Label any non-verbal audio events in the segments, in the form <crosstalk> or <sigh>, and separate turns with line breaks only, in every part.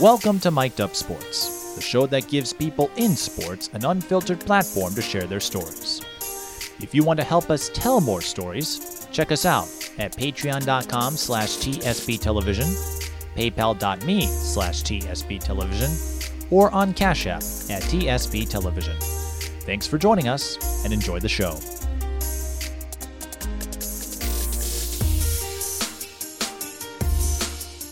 Welcome to Mic'd Up Sports, the show that gives people in sports an unfiltered platform to share their stories. If you want to help us tell more stories, check us out at patreon.com slash tsbtelevision, paypal.me slash tsbtelevision, or on Cash App at tsbtelevision. Thanks for joining us and enjoy the show.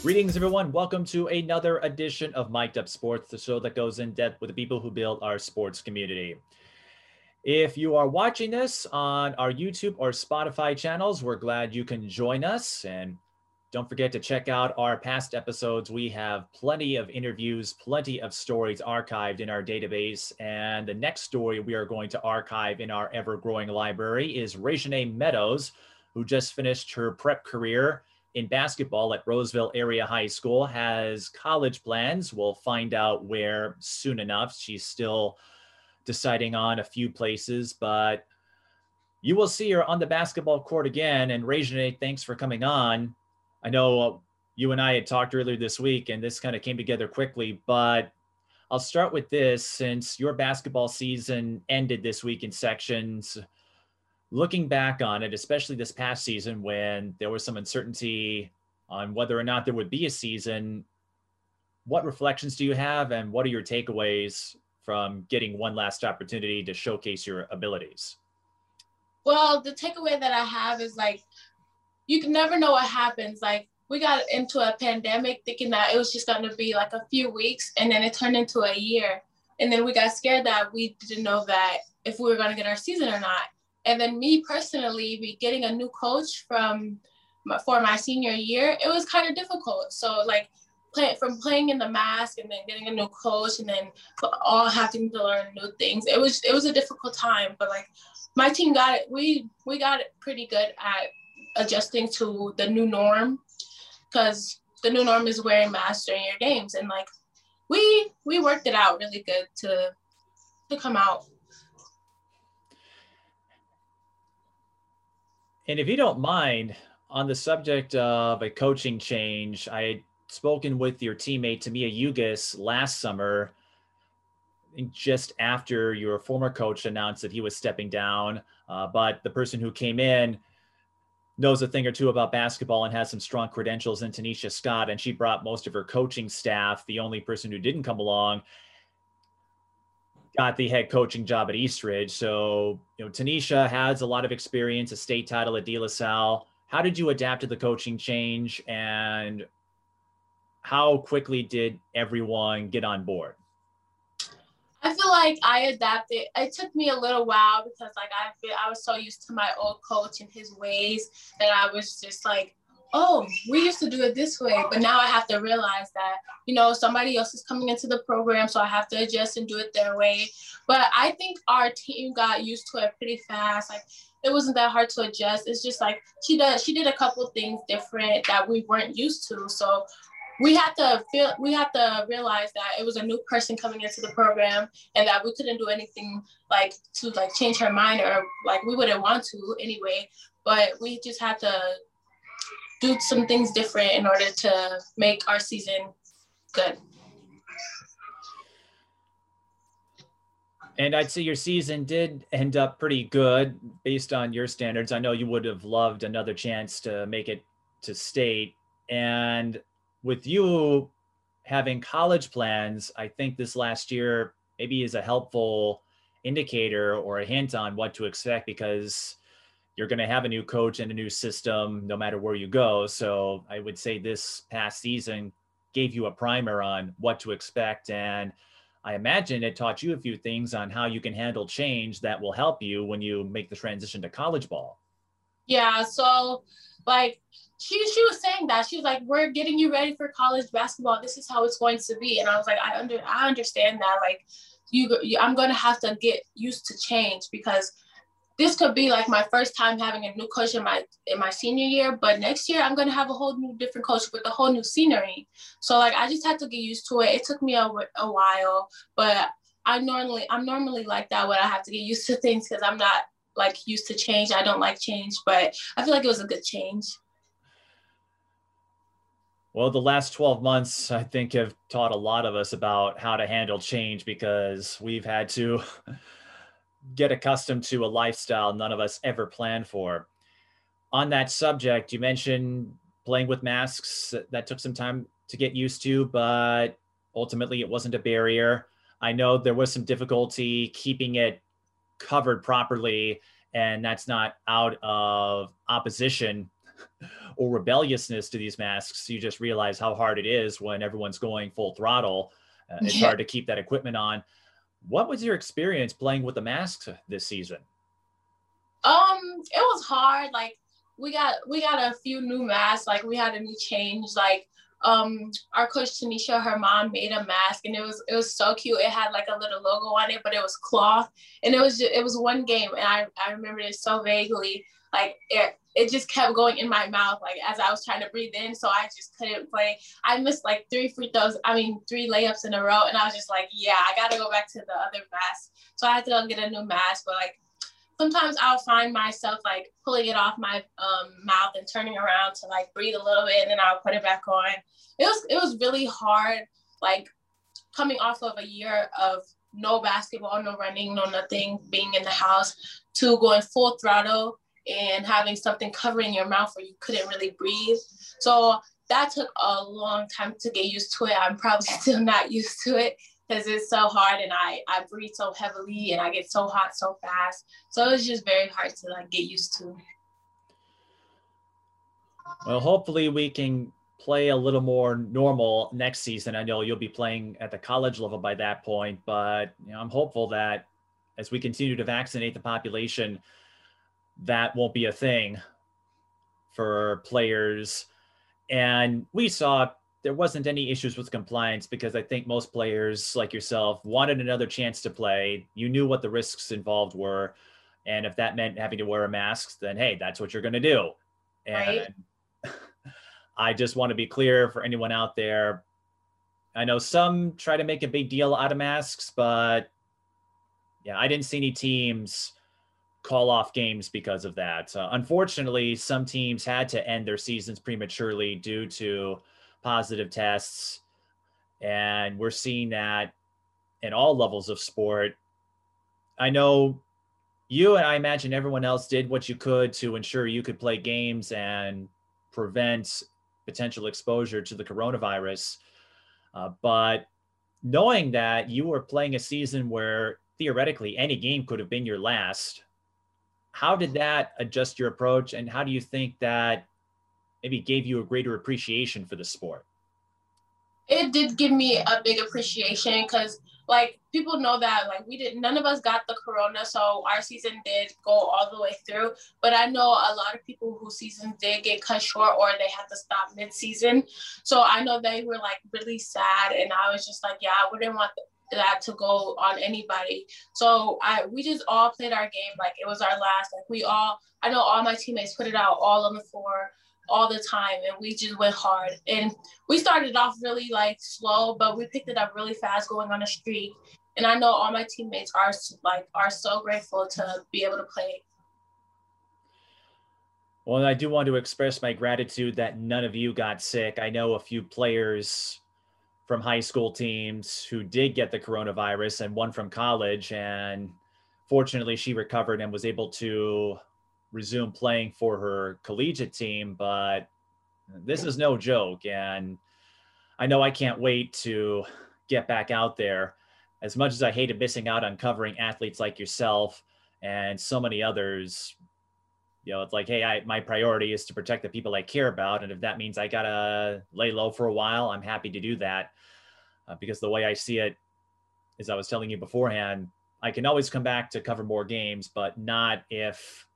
Greetings, everyone. Welcome to another edition of Mic'd Up Sports, the show that goes in depth with the people who build our sports community. If you are watching this on our YouTube or Spotify channels, we're glad you can join us. And don't forget to check out our past episodes. We have plenty of interviews, plenty of stories archived in our database. And the next story we are going to archive in our ever growing library is Rai'Janee Meadows, who just finished her prep career in basketball at Roseville Area High School, has college plans. We'll find out where soon enough. She's still deciding on a few places, but you will see her on the basketball court again. And Rai'Janee, thanks for coming on. I know you and I had talked earlier this week, and this kind of came together quickly, but I'll start with this since your basketball season ended this week in sections looking back on it, especially this past season when there was some uncertainty on whether or not there would be a season, what reflections do you have and what are your takeaways from getting one last opportunity to showcase your abilities?
Well, the takeaway that I have is like, you can never know what happens. Like, we got into a pandemic thinking that it was just going to be like a few weeks and then it turned into a year. And then we got scared that we didn't know that if we were going to get our season or not. And then me personally, be getting a new coach from for my senior year, it was kind of difficult. So like play, from playing in the mask and then getting a new coach and then all having to learn new things, it was it was a difficult time. But like my team got it, we we got it pretty good at adjusting to the new norm because the new norm is wearing masks during your games and like we we worked it out really good to to come out
And if you don't mind, on the subject of a coaching change, I had spoken with your teammate Tamia Ugis last summer, just after your former coach announced that he was stepping down. Uh, but the person who came in knows a thing or two about basketball and has some strong credentials in Tanisha Scott, and she brought most of her coaching staff. The only person who didn't come along got the head coaching job at Eastridge. So, you know, Tanisha has a lot of experience, a state title at De La Salle. How did you adapt to the coaching change and how quickly did everyone get on board?
I feel like I adapted. It took me a little while because like I I was so used to my old coach and his ways that I was just like oh, we used to do it this way, but now I have to realize that, you know, somebody else is coming into the program, so I have to adjust and do it their way. But I think our team got used to it pretty fast. Like it wasn't that hard to adjust. It's just like she does she did a couple things different that we weren't used to. So we had to feel we had to realize that it was a new person coming into the program and that we couldn't do anything like to like change her mind or like we wouldn't want to anyway but we just had to do some things different in order to make our season good.
And I'd say your season did end up pretty good based on your standards. I know you would have loved another chance to make it to state. And with you having college plans, I think this last year maybe is a helpful indicator or a hint on what to expect because you're going to have a new coach and a new system no matter where you go. So I would say this past season gave you a primer on what to expect. And I imagine it taught you a few things on how you can handle change that will help you when you make the transition to college ball.
Yeah. So, like, she, she was saying that she was like, "We're getting you ready for college basketball. This is how it's going to be." And I was like, "I under I understand that. Like, you, you I'm going to have to get used to change because this could be like my first time having a new coach in my in my senior year but next year i'm going to have a whole new different coach with a whole new scenery. So like i just had to get used to it. It took me a, a while but i normally i'm normally like that when i have to get used to things because i'm not like used to change. I don't like change but i feel like it was a good change.
Well, the last 12 months, I think, have taught a lot of us about how to handle change because we've had to <laughs> get accustomed to a lifestyle none of us ever planned for. On that subject, you mentioned playing with masks. That took some time to get used to, but ultimately it wasn't a barrier. I know there was some difficulty keeping it covered properly, and that's not out of opposition or rebelliousness to these masks. You just realize how hard it is when everyone's going full throttle. Uh, it's yeah. hard to keep that equipment on. What was your experience playing with the masks this season?
Um, it was hard. Like we got we got a few new masks. Like we had a new change. Like um our coach Tanisha, her mom made a mask and it was it was so cute. It had like a little logo on it, but it was cloth. And it was just, it was one game and I, I remember it so vaguely. Like it it just kept going in my mouth like as I was trying to breathe in. So I just couldn't play. I missed like three free throws, I mean three layups in a row. And I was just like, yeah, I gotta go back to the other mask. So I had to go get a new mask. But like sometimes I'll find myself like pulling it off my um, mouth and turning around to like breathe a little bit and then I'll put it back on. It was it was really hard, like coming off of a year of no basketball, no running, no nothing, being in the house, to going full throttle and having something covering your mouth where you couldn't really breathe. So that took a long time to get used to it. I'm probably <laughs> still not used to it because it's so hard and I, I breathe so heavily and I get so hot so fast. So it's just very hard to like get used to.
Well, hopefully we can play a little more normal next season. I know you'll be playing at the college level by that point, but you know, I'm hopeful that as we continue to vaccinate the population, that won't be a thing for players. And we saw there wasn't any issues with compliance because I think most players like yourself wanted another chance to play. You knew what the risks involved were. And if that meant having to wear a mask, then hey, that's what you're going to do. And right. <laughs> I just want to be clear for anyone out there. I know some try to make a big deal out of masks, but yeah, I didn't see any teams call off games because of that. Uh, unfortunately, some teams had to end their seasons prematurely due to positive tests. And we're seeing that in all levels of sport. I know you and I imagine everyone else did what you could to ensure you could play games and prevent potential exposure to the coronavirus. Uh, but knowing that you were playing a season where theoretically any game could have been your last, how did that adjust your approach? And how do you think that maybe gave you a greater appreciation for the sport?
It did give me a big appreciation because like people know that like we didn't none of us got the corona so our season did go all the way through but i know a lot of people whose seasons did get cut short or they had to stop mid-season so i know they were like really sad and i was just like yeah i wouldn't want that to go on anybody. So i we just all played our game like it was our last like we all i know all my teammates put it out all on the floor all the time and we just went hard. And we started off really like slow but we picked it up really fast going on a streak. And i know all my teammates are like are so grateful to be able to play.
Well i do want to express my gratitude that none of you got sick. I know a few players from high school teams who did get the coronavirus and one from college and fortunately she recovered and was able to resume playing for her collegiate team, but this is no joke. And I know I can't wait to get back out there. As much as I hated missing out on covering athletes like yourself and so many others, you know, it's like, hey, I, my priority is to protect the people I care about. And if that means I got to lay low for a while, I'm happy to do that. Uh, because the way I see it, as I was telling you beforehand, I can always come back to cover more games, but not if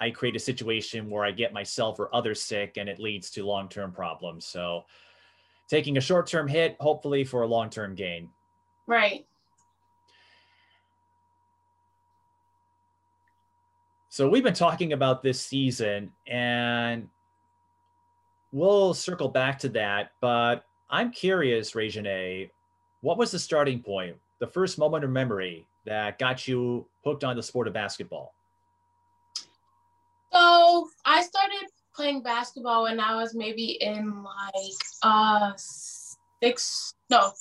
I create a situation where I get myself or others sick and it leads to long term problems. So, taking a short term hit, hopefully for a long term gain.
Right.
So, we've been talking about this season and we'll circle back to that. But I'm curious, Rai'Janee, what was the starting point, the first moment of memory that got you hooked on the sport of basketball?
So I started playing basketball when I was maybe in like uh sixth, no,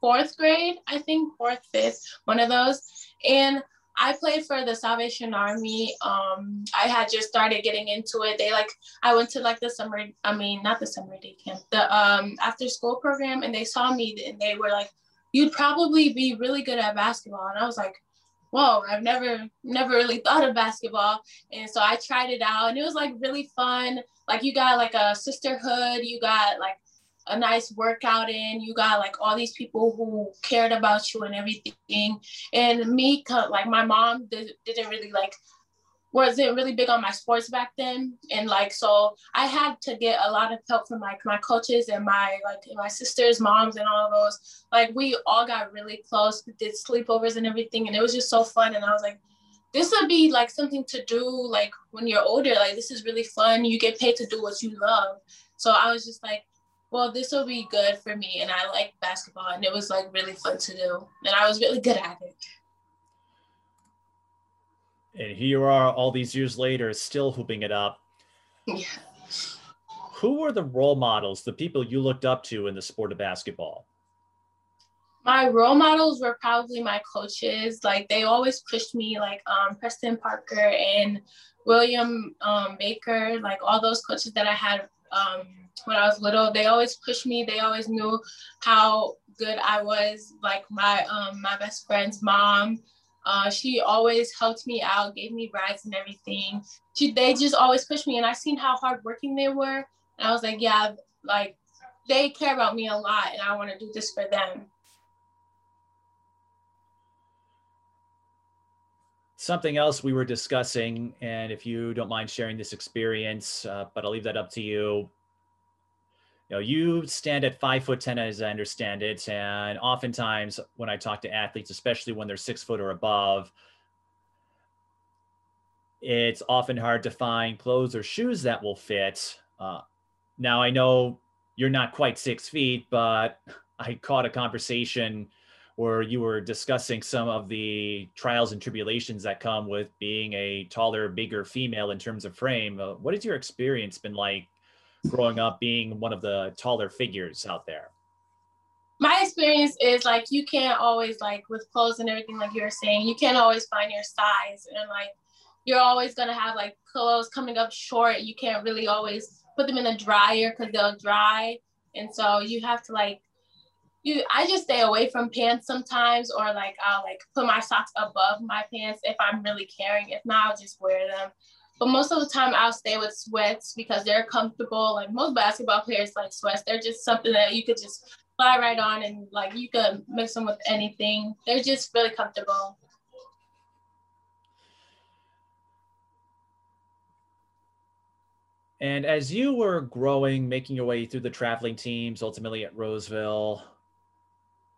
fourth grade, I think fourth, fifth, one of those. And I played for the Salvation Army. Um, I had just started getting into it. They like I went to like the summer, I mean not the summer day camp, the um after school program, and they saw me and they were like, "You'd probably be really good at basketball." And I was like, "Whoa, I've never never really thought of basketball." And so I tried it out, and it was like really fun. Like you got like a sisterhood, you got like a nice workout in. You got like all these people who cared about you and everything. And me, like my mom did, didn't really like wasn't really big on my sports back then. And like so i had to get a lot of help from like my coaches and my like my sisters moms and all those. Like we all got really close did sleepovers and everything and it was just so fun. And i was like this would be like something to do like when you're older. Like this is really fun. You get paid to do what you love. So i was just like well, this will be good for me. And I like basketball and it was like really fun to do. And I was really good at it.
And here you are all these years later, still hooping it up.
Yeah.
Who were the role models, the people you looked up to in the sport of basketball?
My role models were probably my coaches. Like they always pushed me, like um, Preston Parker and William um, Baker, like all those coaches that I had um, when I was little. They always pushed me. They always knew how good I was. Like my um my best friend's mom, uh, she always helped me out, gave me rides and everything. She they just always pushed me, and I seen how hardworking they were, and I was like, yeah, like they care about me a lot, and I want to do this for them.
Something else we were discussing, and if you don't mind sharing this experience, uh, but I'll leave that up to you you know, you stand at five foot 10, as I understand it. And oftentimes when I talk to athletes, especially when they're six foot or above, it's often hard to find clothes or shoes that will fit. Uh, now, I know you're not quite six feet, but I caught a conversation where you were discussing some of the trials and tribulations that come with being a taller, bigger female in terms of frame. Uh, what has your experience been like growing up being one of the taller figures out there?
My experience is like you can't always like with clothes and everything like you were saying, you can't always find your size and like you're always gonna have like clothes coming up short. You can't really always put them in the dryer because they'll dry. And so you have to like you I just stay away from pants sometimes or like I'll like put my socks above my pants if I'm really caring. If not, I'll just wear them. But most of the time, I'll stay with sweats because they're comfortable. Like most basketball players like sweats. They're just something that you could just fly right on and like you could mix them with anything. They're just really comfortable.
And as you were growing, making your way through the traveling teams, ultimately at Roseville,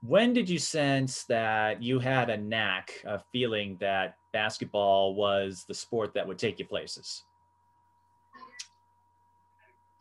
when did you sense that you had a knack of feeling that basketball was the sport that would take you places?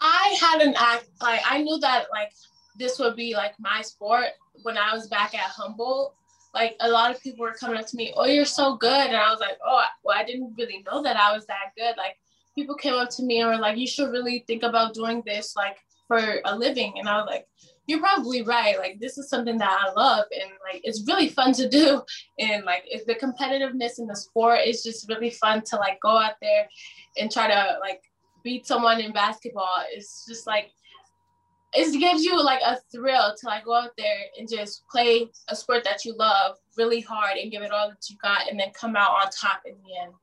I had an act like I knew that like this would be like my sport when I was back at Humboldt. Like a lot of people were coming up to me, "Oh, you're so good," and I was like, "Oh, well, I didn't really know that I was that good." Like people came up to me and were like, "You should really think about doing this like for a living," and I was like, you're probably right. Like this is something that I love and like it's really fun to do. And like if the competitiveness in the sport is just really fun to like go out there and try to like beat someone in basketball. It's just like it gives you like a thrill to like go out there and just play a sport that you love really hard and give it all that you got and then come out on top in the end.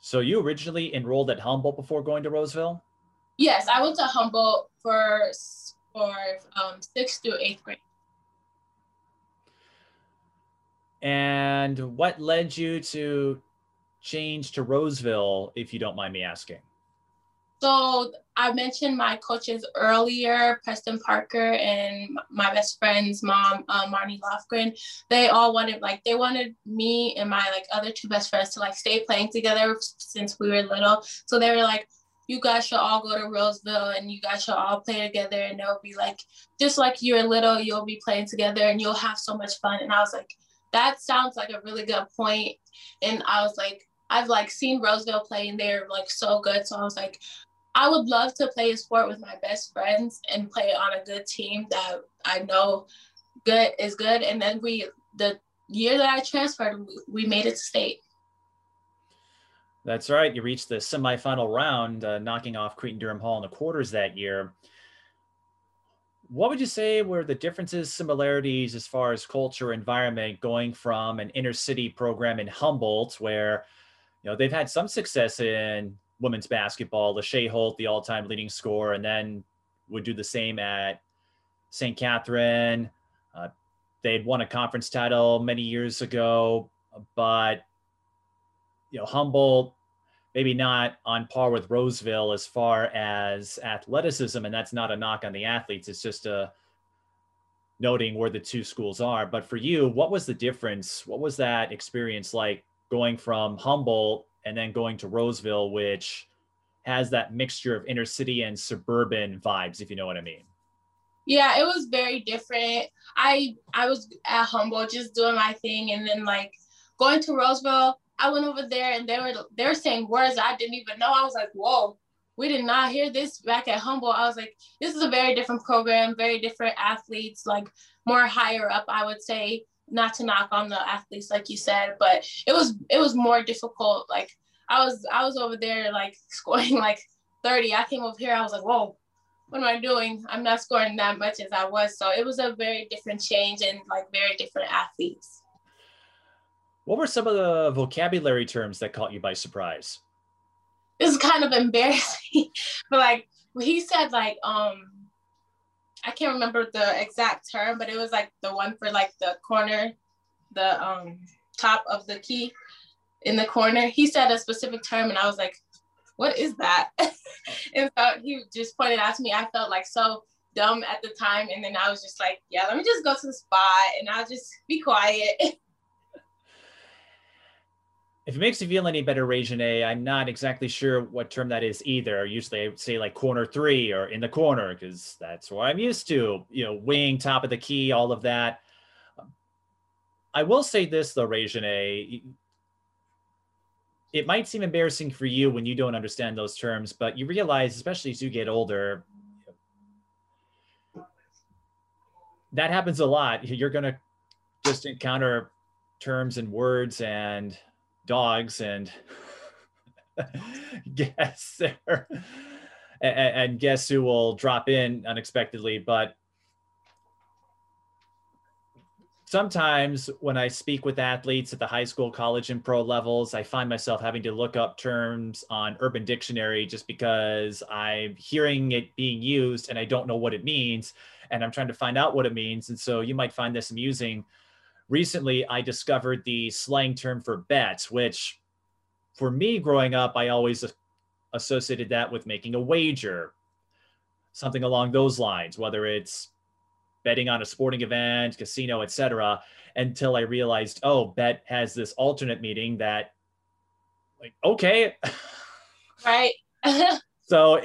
So you originally enrolled at Humboldt before going to Roseville?
Yes, I went to Humboldt for for um, sixth to eighth grade.
And what led you to change to Roseville, if you don't mind me asking?
So I mentioned my coaches earlier, Preston Parker and my best friend's mom, um, Marnie Lofgren. They all wanted like they wanted me and my like other two best friends to like stay playing together since we were little. So they were like, you guys should all go to Roseville and you guys should all play together and they'll be like just like you're little, you'll be playing together and you'll have so much fun. And I was like, that sounds like a really good point. And I was like, I've like seen Roseville play and they're like so good. So I was like, I would love to play a sport with my best friends and play on a good team that I know good is good. And then we the year that I transferred, we made it to state.
That's right. You reached the semifinal round, uh, knocking off Cretin Derham Hall in the quarters that year. What would you say were the differences, similarities as far as culture, environment, going from an inner city program in Humboldt, where you know they've had some success in women's basketball, Lachey Holt, the all-time leading scorer, and then would do the same at St. Catherine. Uh, they'd won a conference title many years ago, but you know, Humboldt maybe not on par with Roseville as far as athleticism, and that's not a knock on the athletes. It's just a uh, noting where the two schools are. But for you, what was the difference? What was that experience like going from Humboldt and then going to Roseville, which has that mixture of inner city and suburban vibes, if you know what I mean?
Yeah, it was very different. I I was at Humboldt just doing my thing, and then like going to Roseville, I went over there and they were they were saying words I didn't even know. I was like, whoa, we did not hear this back at Humboldt. I was like, this is a very different program, very different athletes, like more higher up, I would say. Not to knock on the athletes, like you said, but it was it was more difficult. Like I was I was over there like <laughs> scoring like 30. I came over here, I was like, whoa, what am I doing? I'm not scoring that much as I was. So it was a very different change and like very different athletes.
What were some of the vocabulary terms that caught you by surprise?
This is kind of embarrassing, <laughs> but like he said, like um, I can't remember the exact term, but it was like the one for like the corner, the um top of the key in the corner. He said a specific term, and I was like, "What is that?" <laughs> and so he just pointed out to me. I felt like so dumb at the time, and then I was just like, "Yeah, let me just go to the spot, and I'll just be quiet." <laughs>
if it makes you feel any better, Rai'Janee, I'm not exactly sure what term that is either. Usually I say like corner three or in the corner because that's what I'm used to, you know, wing, top of the key, all of that. I will say this though, Rai'Janee, it might seem embarrassing for you when you don't understand those terms, but you realize, especially as you get older, that happens a lot. You're going to just encounter terms and words and dogs and <laughs> guests there and, and guests who will drop in unexpectedly. But sometimes when I speak with athletes at the high school, college, and pro levels, I find myself having to look up terms on Urban Dictionary just because I'm hearing it being used and I don't know what it means. And I'm trying to find out what it means. And so you might find this amusing recently I discovered the slang term for bets, which for me growing up, I always associated that with making a wager, something along those lines, whether it's betting on a sporting event, casino, etc. Until I realized, oh, bet has this alternate meaning that, like, okay,
right. <laughs>
so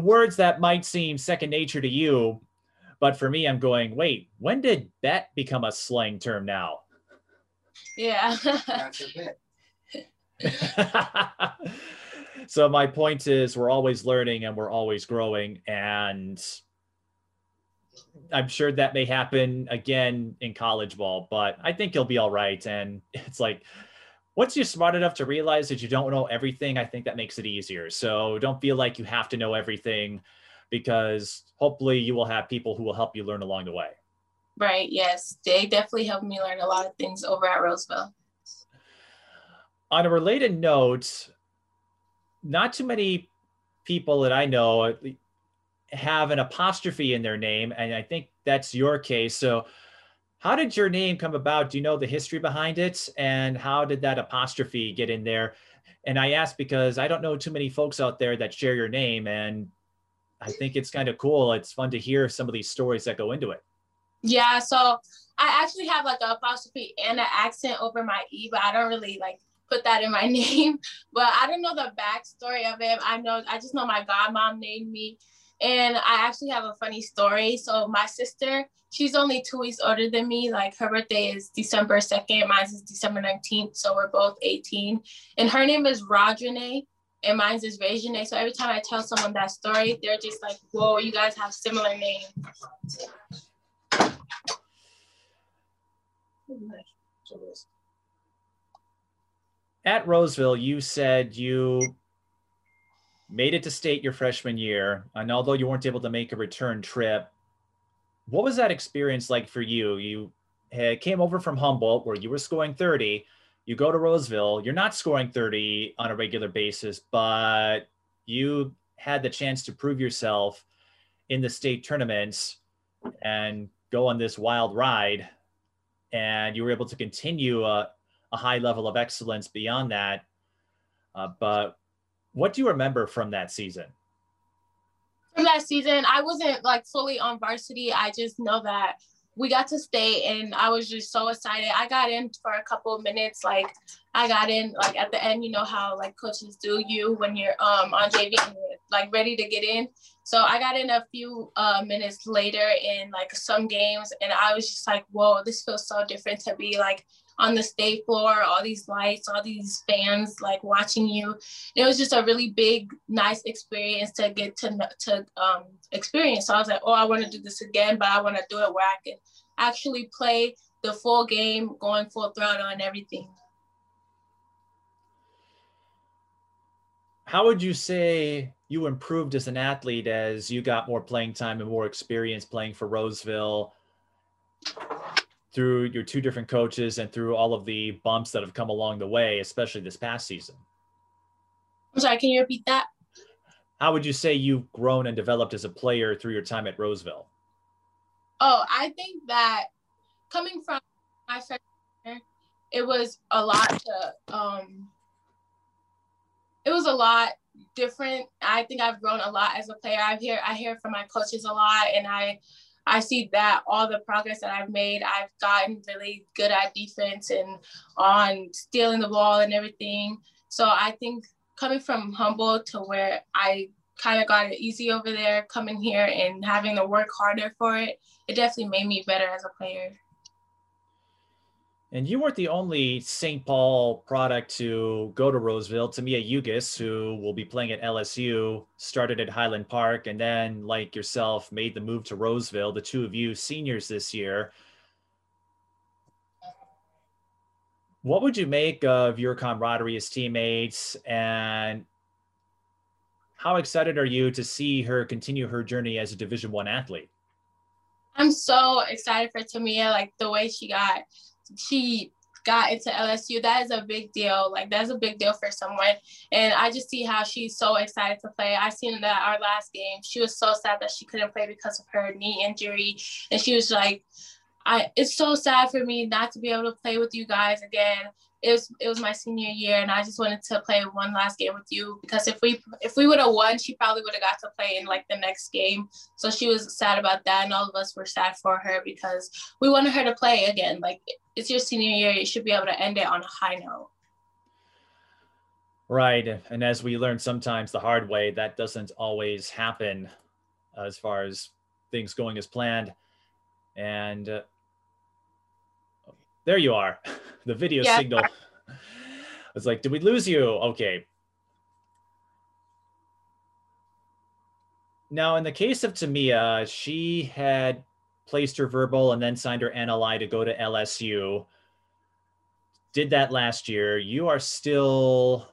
words that might seem second nature to you but for me, I'm going, wait, when did bet become a slang term now?
Yeah. <laughs> <laughs>
so my point is we're always learning and we're always growing and I'm sure that may happen again in college ball, but I think you'll be all right. And <laughs> it's like once you're smart enough to realize that you don't know everything, I think that makes it easier. So don't feel like you have to know everything because hopefully you will have people who will help you learn along the way.
Right. Yes. They definitely helped me learn a lot of things over at Roseville.
On a related note, not too many people that I know have an apostrophe in their name, and I think that's your case. So, how did your name come about? Do you know the history behind it? And how did that apostrophe get in there? And I ask because I don't know too many folks out there that share your name, and I think it's kind of cool. It's fun to hear some of these stories that go into it.
Yeah, so I actually have like a apostrophe and an accent over my E, but I don't really like put that in my <laughs> name. But I don't know the backstory of it. I know I just know my godmom named me. And I actually have a funny story. So my sister, she's only two weeks older than me. Like her birthday is December 2nd, mine is December 19th. So we're both 18. And her name is Rodrine and mine is Rai'Janee. So every time I tell someone that story, they're just like, whoa, you guys have similar names.
At Roseville, you said you made it to state your freshman year, and although you weren't able to make a return trip, what was that experience like for you? You came over from Humboldt, where you were scoring 30. You go to Roseville, you're not scoring 30 on a regular basis, but you had the chance to prove yourself in the state tournaments and go on this wild ride. And you were able to continue a, a high level of excellence beyond that. Uh, but what do you remember from that season?
From that season, I wasn't like fully on varsity. I just know that we got to stay and I was just so excited. I got in for a couple of minutes. Like I got in like at the end, you know how like coaches do you when you're um on JV and like ready to get in. So I got in a few uh, minutes later in like some games and I was just like, whoa, this feels so different to be like on the state floor, all these lights, all these fans like watching you. It was just a really big, nice experience to get to to um, experience. So I was like, oh, I want to do this again, but I want to do it where I can actually play the full game, going full throttle and everything.
How would you say you improved as an athlete as you got more playing time and more experience playing for Roseville? Through your two different coaches and through all of the bumps that have come along the way, especially this past season?
I'm sorry, can you repeat that?
How would you say you've grown and developed as a player through your time at Roseville?
Oh, I think that coming from my freshman year, it was a lot to um it was a lot different. I think I've grown a lot as a player. I hear I hear from my coaches a lot and I I see that all the progress that I've made, I've gotten really good at defense and on stealing the ball and everything. So I think coming from Humboldt to where I kind of got it easy over there, coming here and having to work harder for it, it definitely made me better as a player.
And you weren't the only St. Paul product to go to Roseville. Tamia Ugis, who will be playing at LSU, started at Highland Park and then, like yourself, made the move to Roseville. The two of you seniors this year. What would you make of your camaraderie as teammates and how excited are you to see her continue her journey as a division one athlete
i'm so excited for tamia like the way she got she got into LSU, that is a big deal. Like that's a big deal for someone. And I just see how she's so excited to play. I seen that our last game, she was so sad that she couldn't play because of her knee injury. And she was like, I it's so sad for me not to be able to play with you guys again it was it was my senior year and I just wanted to play one last game with you because if we if we would have won, she probably would have got to play in like the next game. So she was sad about that and all of us were sad for her because we wanted her to play again. Like it's your senior year, you should be able to end it on a high note.
Right. And as we learn sometimes the hard way, that doesn't always happen as far as things going as planned. And uh, there you are. <laughs> the video yeah. signal. I was like, did we lose you? Okay. Now, in the case of Tamia, she had placed her verbal and then signed her NLI to go to LSU. Did that last year. You are still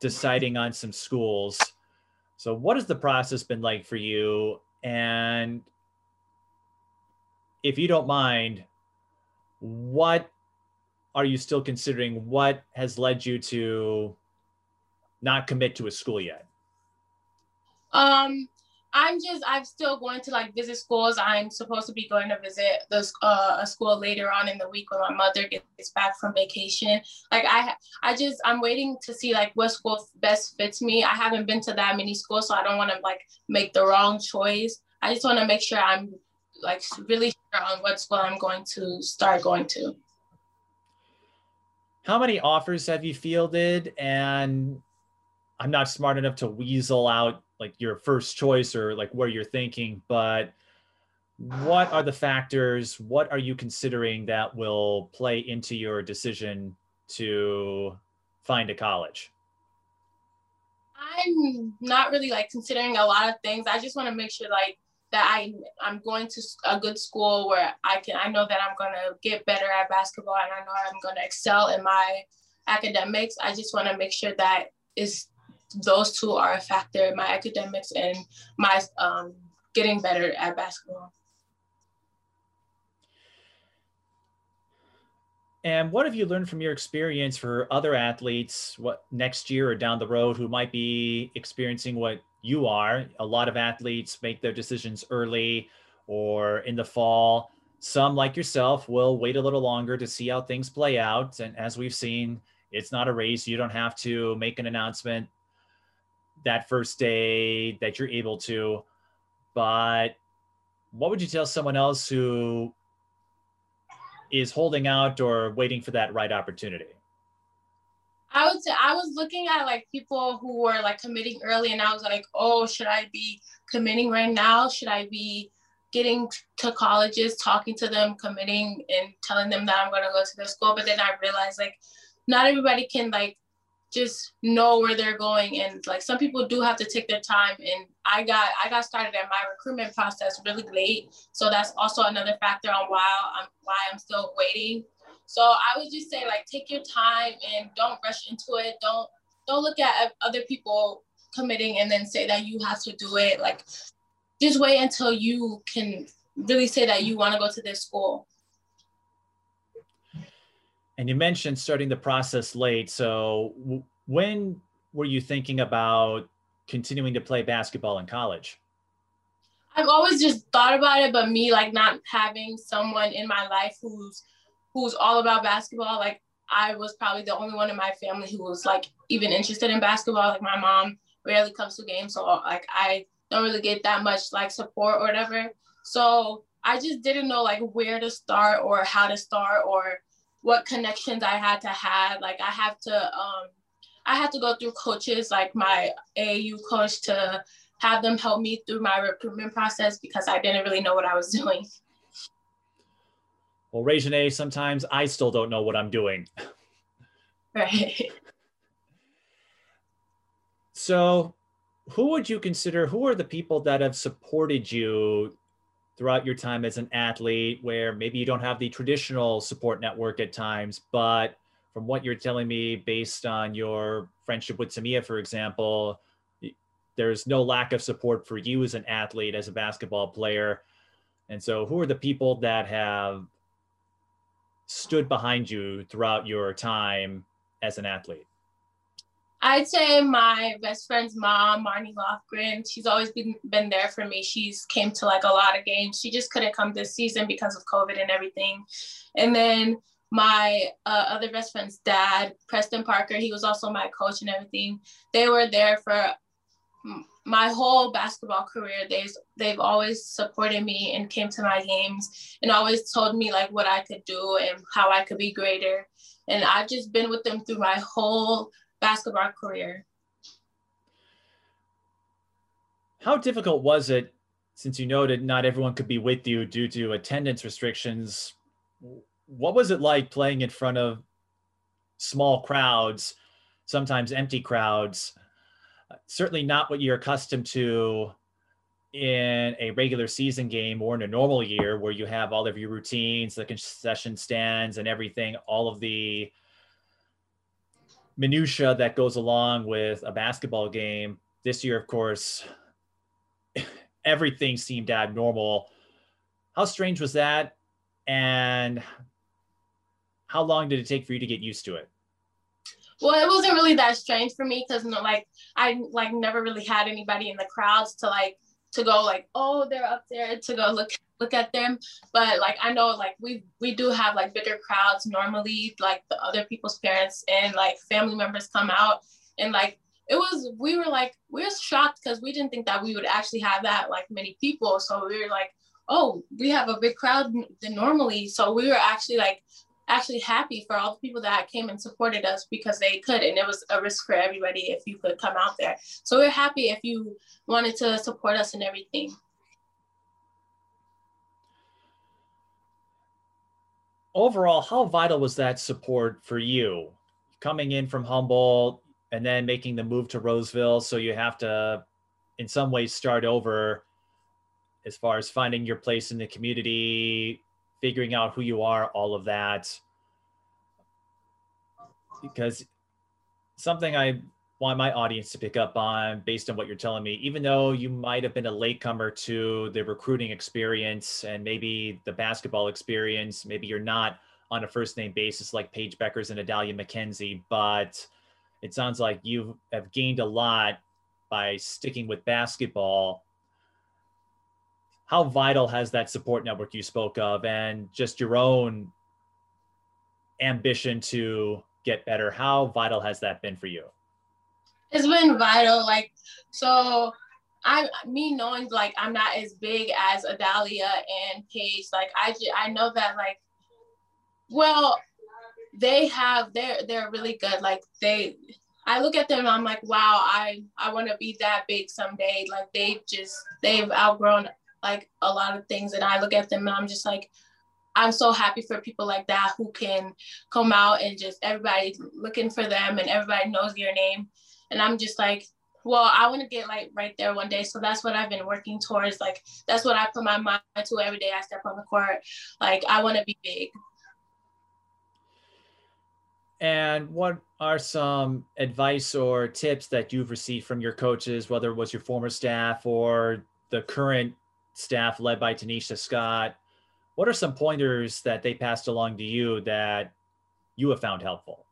deciding on some schools. So, what has the process been like for you? And if you don't mind, what are you still considering? What has led you to not commit to a school yet?
Um, I'm just I'm still going to like visit schools. I'm supposed to be going to visit this uh, a school later on in the week when my mother gets back from vacation. Like I I just I'm waiting to see like what school best fits me. I haven't been to that many schools, so I don't want to like make the wrong choice. I just want to make sure I'm like really sure on what school I'm going to start going to
how many offers have you fielded? And I'm not smart enough to weasel out like your first choice or like where you're thinking, but what are the factors? What are you considering that will play into your decision to find a college?
I'm not really like considering a lot of things. I just want to make sure like that I I'm going to a good school where I can I know that I'm gonna get better at basketball and I know I'm gonna excel in my academics. I just want to make sure that is those two are a factor in my academics and my um, getting better at basketball.
And what have you learned from your experience for other athletes what next year or down the road who might be experiencing what you are? A lot of athletes make their decisions early or in the fall. Some, like yourself, will wait a little longer to see how things play out. And as we've seen, it's not a race. You don't have to make an announcement that first day that you're able to. But what would you tell someone else who is holding out or waiting for that right opportunity?
I would say I was looking at like people who were like committing early, and I was like, oh, should I be committing right now? Should I be getting to colleges, talking to them, committing, and telling them that I'm going to go to the school? But then I realized like not everybody can like just know where they're going and like some people do have to take their time and i got i got started at my recruitment process really late so that's also another factor on why i'm why i'm still waiting so i would just say like take your time and don't rush into it don't don't look at other people committing and then say that you have to do it like just wait until you can really say that you want to go to this school
and you mentioned starting the process late. So w- when were you thinking about continuing to play basketball in college?
I've always just thought about it, but me like not having someone in my life who's who's all about basketball. Like I was probably the only one in my family who was like even interested in basketball. Like my mom rarely comes to games, so like I don't really get that much like support or whatever. So I just didn't know like where to start or how to start or what connections I had to have. Like I have to um I had to go through coaches like my AAU coach to have them help me through my recruitment process because I didn't really know what I was <laughs> doing.
Well, Rai'Janee, sometimes I still don't know what I'm doing. <laughs>
Right.
So, who would you consider, who are the people that have supported you throughout your time as an athlete where maybe you don't have the traditional support network at times, but from what you're telling me, based on your friendship with Samia, for example, there's no lack of support for you as an athlete, as a basketball player. And so, who are the people that have stood behind you throughout your time as an athlete?
I'd say my best friend's mom, Marnie Lofgren, she's always been been there for me. She's came to like a lot of games. She just couldn't come this season because of COVID and everything. And then my uh, other best friend's dad, Preston Parker, he was also my coach and everything. They were there for my whole basketball career. They've they've always supported me and came to my games and always told me like what I could do and how I could be greater. And I've just been with them through my whole basketball career.
How difficult was it, since you noted not everyone could be with you due to attendance restrictions? What was it like playing in front of small crowds, sometimes empty crowds? Certainly not what you're accustomed to in a regular season game or in a normal year where you have all of your routines, the concession stands, and everything, all of the minutia that goes along with a basketball game. This year, of course, <laughs> everything seemed abnormal. How strange was that? And how long did it take for you to get used to it?
Well, it wasn't really that strange for me because no, like I like never really had anybody in the crowds to like to go like, oh, they're up there to go look look at them. But like I know like we we do have like bigger crowds normally, like the other people's parents and like family members come out and like it was we were like we were shocked because we didn't think that we would actually have that like many people. So we were like, oh, we have a big crowd than normally. So we were actually like actually happy for all the people that came and supported us because they could and it was a risk for everybody if you could come out there. So we're happy if you wanted to support us and everything.
Overall how vital was that support for you? Coming in from humboldt and then making the move to roseville so you have to in some ways start over as far as finding your place in the community figuring out who you are, all of that. Because something I want my audience to pick up on based on what you're telling me, even though you might have been a latecomer to the recruiting experience and maybe the basketball experience, maybe you're not on a first name basis like Paige Bueckers and Adalia McKenzie, but it sounds like you have gained a lot by sticking with basketball how vital has that support network you spoke of and just your own ambition to get better how vital has that been for you
it's been vital like so i me knowing like i'm not as big as adalia and paige like i just i know that like well they have they're they're really good like they I look at them and I'm like, wow, I I want to be that big someday. Like they just they've outgrown like a lot of things and I look at them and I'm just like I'm so happy for people like that who can come out and just everybody's looking for them and everybody knows your name. And I'm just like well I want to get like right there one day. So that's what I've been working towards. Like that's what I put my mind to every day I step on the court. Like I want to be big.
And what are some advice or tips that you've received from your coaches, whether it was your former staff or the current staff led by Tanisha Scott. What are some pointers that they passed along to you that you have found helpful?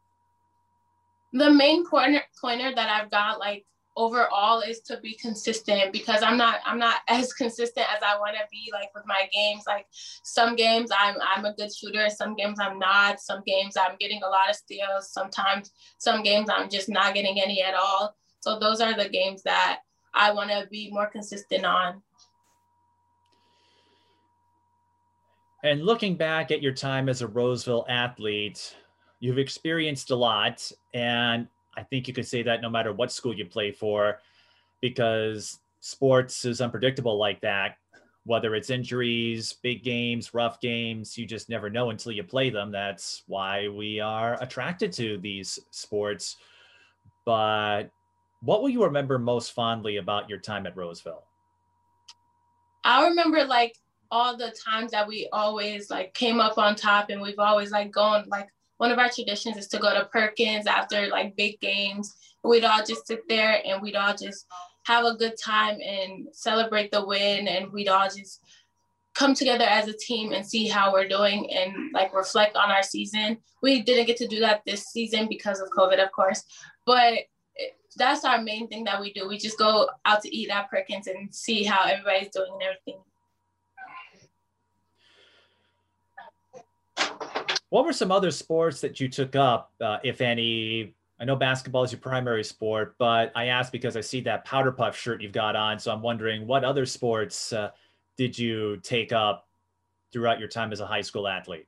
The main pointer pointer that I've got like overall is to be consistent because I'm not I'm not <laughs> as consistent as I want to be like with my games. Like some games I'm I'm a good shooter, some games I'm not, some games I'm getting a lot of steals, sometimes some games I'm just not getting any at all. So those are the games that I want to be more consistent on.
And looking back at your time as a Roseville athlete, you've experienced a lot. And I think you could say that no matter what school you play for, because sports is unpredictable like that. Whether it's injuries, big games, rough games, you just never know until you play them. That's why we are attracted to these sports. But what will you remember most fondly about your time at Roseville?
I remember like all the times that we always like came up on top and we've always like gone like one of our traditions is to go to Perkins after like big games. We'd all just sit there and we'd all just have a good time and celebrate the win and we'd all just come together as a team and see how we're doing and like reflect on our season. We didn't get to do that this season because of COVID, of course, but that's our main thing that we do. We just go out to eat at Perkins and see how everybody's doing and everything.
What were some other sports that you took up, uh, if any? I know basketball is your primary sport, but I asked because I see that powder puff shirt you've got on. So I'm wondering what other sports uh, did you take up throughout your time as a high school athlete?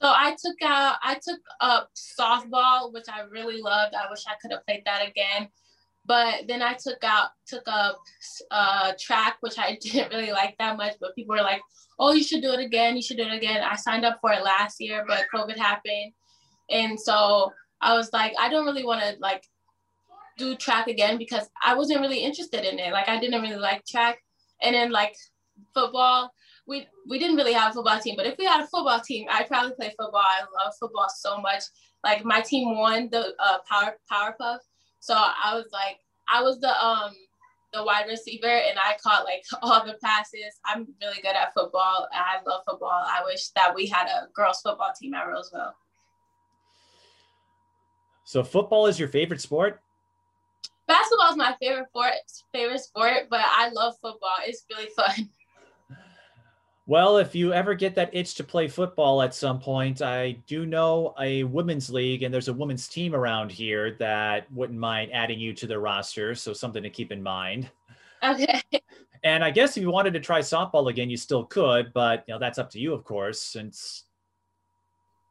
So I took out I took up softball, which I really loved. I wish I could have played that again. But then I took out took up uh, track, which I <laughs> didn't really like that much. But people were like, "Oh, you should do it again. You should do it again." I signed up for it last year, but COVID happened, and so I was like, I don't really want to like do track again because I wasn't really interested in it. Like I didn't really like track, and then like football. We, we didn't really have a football team, but if we had a football team, I'd probably play football. I love football so much. Like my team won the uh, power Powerpuff, so I was like, I was the um the wide receiver and I caught like <laughs> all the passes. I'm really good at football. I love football. I wish that we had a girls football team at Roseville.
So football is your favorite sport?
Basketball is my favorite sport, favorite sport, but I love football. It's really <laughs> fun.
Well, if you ever get that itch to play football at some point, I do know a women's league and there's a women's team around here that wouldn't mind adding you to their roster. So something to keep in mind.
Okay.
And I guess if you wanted to try softball again, you still could, but you know that's up to you, of course. Since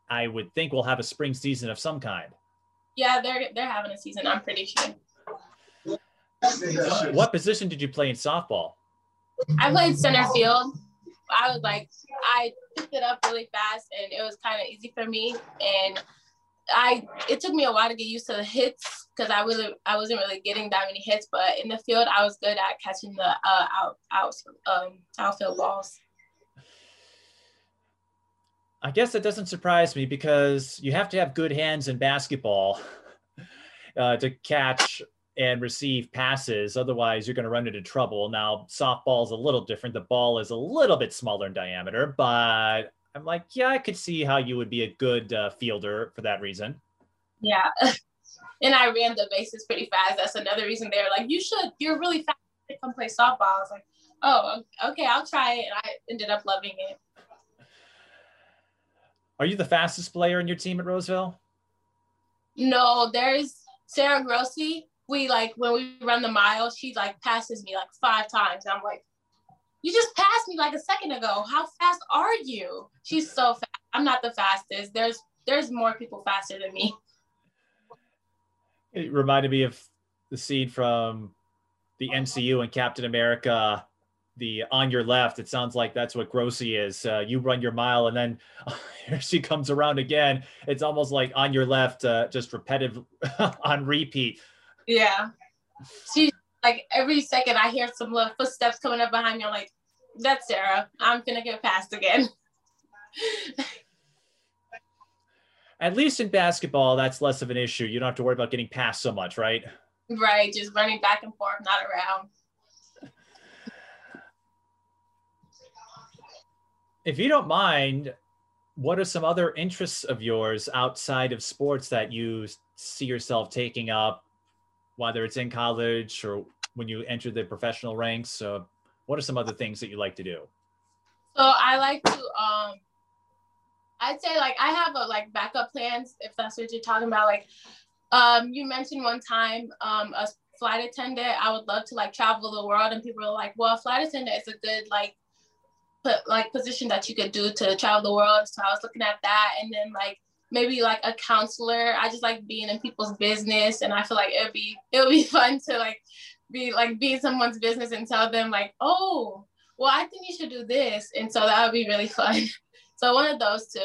I would think we'll have a spring season of some kind.
Yeah, they're they're having a season. I'm pretty sure.
What position did you play in softball?
I played center field. I was like, I picked it up really fast, and it was kind of easy for me. And I, it took me a while to get used to the hits because I really, I wasn't really getting that many hits. But in the field, I was good at catching the uh, out, out, um, outfield balls.
I guess that doesn't surprise me because you have to have good hands in basketball <laughs> uh, to catch and receive passes. Otherwise, you're going to run into trouble. Now, softball is a little different. The ball is a little bit smaller in diameter, but I'm like, yeah, I could see how you would be a good uh, fielder for that reason.
Yeah. <laughs> and I ran the bases pretty fast. That's another reason they're like, you should, you're really fast to come play softball. I was like, oh, okay, I'll try it. And I ended up loving it.
Are you the fastest player in your team at Roseville?
No, there's Sarah Grossi we like when we run the mile, she like passes me like five times. I'm like, you just passed me like a second ago. How fast are you? She's so fast. I'm not the fastest. There's there's more people faster than me.
It reminded me of the scene from the MCU and Captain America. The on your left, it sounds like that's what Grossi is. Uh, you run your mile, and then <laughs> here she comes around again. It's almost like on your left, uh, just repetitive <laughs> on repeat.
Yeah. She like every second I hear some little footsteps coming up behind me. I'm like, that's Sarah. I'm gonna get passed again. <laughs>
At least in basketball, that's less of an issue. You don't have to worry about getting passed so much, right?
Right, just running back and forth, not around.
If you don't mind, what are some other interests of yours outside of sports that you see yourself taking up whether it's in college or when you enter the professional ranks? Uh, what are some other things that you like to do?
So I like to, um, I'd say like I have a like backup plans if that's what you're talking about. Like, um, you mentioned one time um, a flight attendant. I would love to like travel the world, and people are like, "Well, flight attendant is a good like, put like position that you could do to travel the world." So I was looking at that, and then like maybe like a counselor. I just like being in people's business and I feel like it'd be <laughs> it would be fun to like be like be in someone's business and tell them like, oh, well, I think you should do this. And so that would be really <laughs> fun. so one of those two.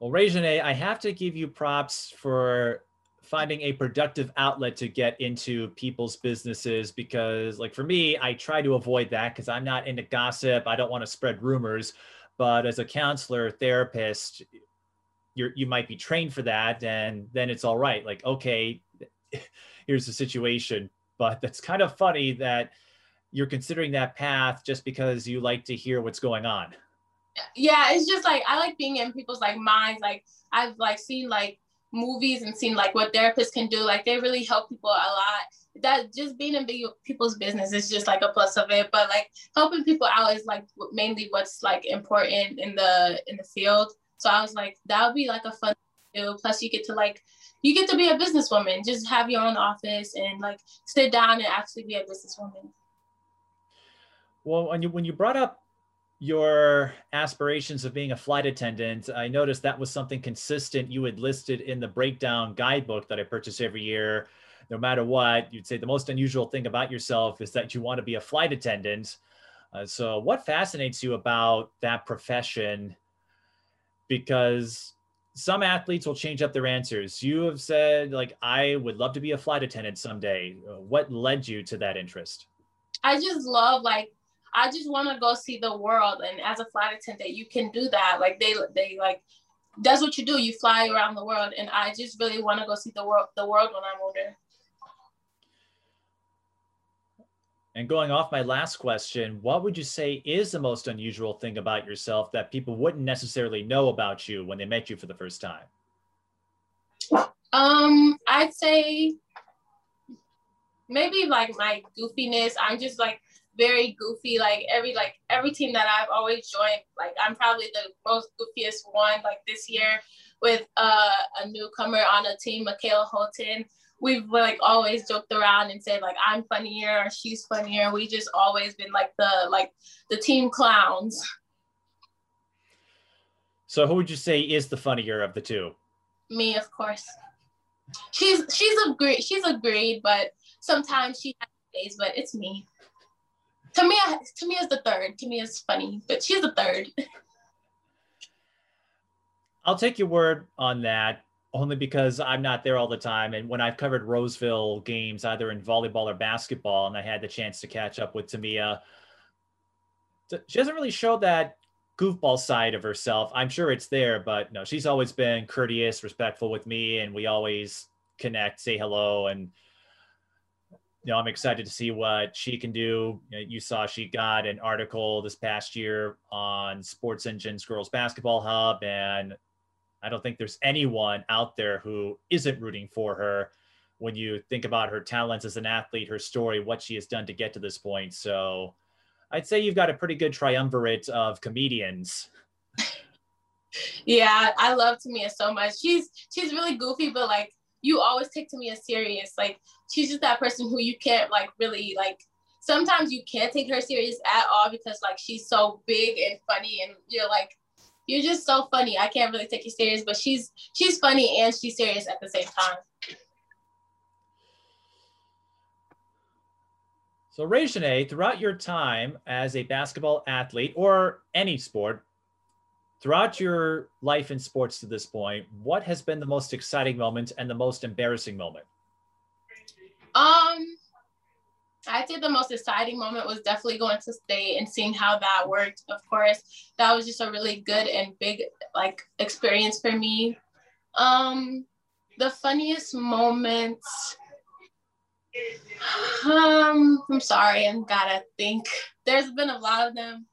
Well, Rai'Janee, I have to give you props for finding a productive outlet to get into people's businesses because like for me, I try to avoid that because I'm not into gossip. I don't want to spread rumors. But as a counselor, therapist, you're, you might be trained for that, and then it's all right. Like, okay, <laughs> here's the situation. But that's kind of funny that you're considering that path just because you like to hear what's going on.
Yeah, it's just like I like being in people's like minds. Like I've like seen like movies and seen like what therapists can do. Like they really help people a lot that just being in people's business is just like a plus of it. But like helping people out is like mainly what's like important in the in the field. So i was like that would be like a fun do. Plus you get to like you get to be a businesswoman. Just have your own office and like sit down and actually be a businesswoman.
Well when you when you brought up your aspirations of being a flight attendant i noticed that was something consistent you had listed in the breakdown guidebook that i purchase every year no matter what, you'd say the most unusual thing about yourself is that you want to be a flight attendant. Uh, so, what fascinates you about that profession? Because some athletes will change up their answers. You have said, like, I would love to be a flight attendant someday. Uh, what led you to that interest?
I just love, like, I just want to go see the world. And as a flight attendant, you can do that. Like, they, they, like, that's what you do. You fly around the world. And I just really want to go see the world, the world when I'm older.
And going off my last question, what would you say is the most unusual thing about yourself that people wouldn't necessarily know about you when they met you for the first time?
Um, I'd say maybe like my goofiness. I'm just like very goofy. Like every like every team that I've always joined, like I'm probably the most goofiest one. Like this year with uh, a newcomer on a team, Michaela Holton we've like always joked around and said like I'm funnier or she's funnier. We just always been like the like the team clowns.
So who would you say is the funnier of the two?
Me, of course. She's she's a great she's a great, but sometimes she has days, but it's me. Tamia Tamia is the third. Tamia is funny, but she's the third.
I'll take your word on that only because I'm not there all the time. And when I've covered Roseville games, either in volleyball or basketball, and I had the chance to catch up with Tamia, she doesn't really show that goofball side of herself. I'm sure it's there, but no, she's always been courteous, respectful with me, and we always connect, say hello, and you know, I'm excited to see what she can do. You, know, you, saw she got an article this past year on Sports Engine's Girls Basketball Hub, and I don't think there's anyone out there who isn't rooting for her when you think about her talents as an athlete, her story, what she has done to get to this point. So I'd say you've got a pretty good triumvirate of comedians.
yeah, I love Tamia so much. She's she's really goofy, but like you always take Tamia serious. Like she's just that person who you can't like really like sometimes you can't take her serious at all because like she's so big and funny and you're like you're just so funny. I can't really take you serious, but she's she's funny and she's serious at the same time.
So, Rai'Janee, throughout your time as a basketball athlete or any sport, throughout your life in sports to this point, what has been the most exciting moment and the most embarrassing moment?
Um, I'd say the most exciting moment was definitely going to state and seeing how that worked. Of course, that was just a really good and big like experience for me. Um, the funniest moments um, I'm sorry, I'm gotta think. There's been a lot of them.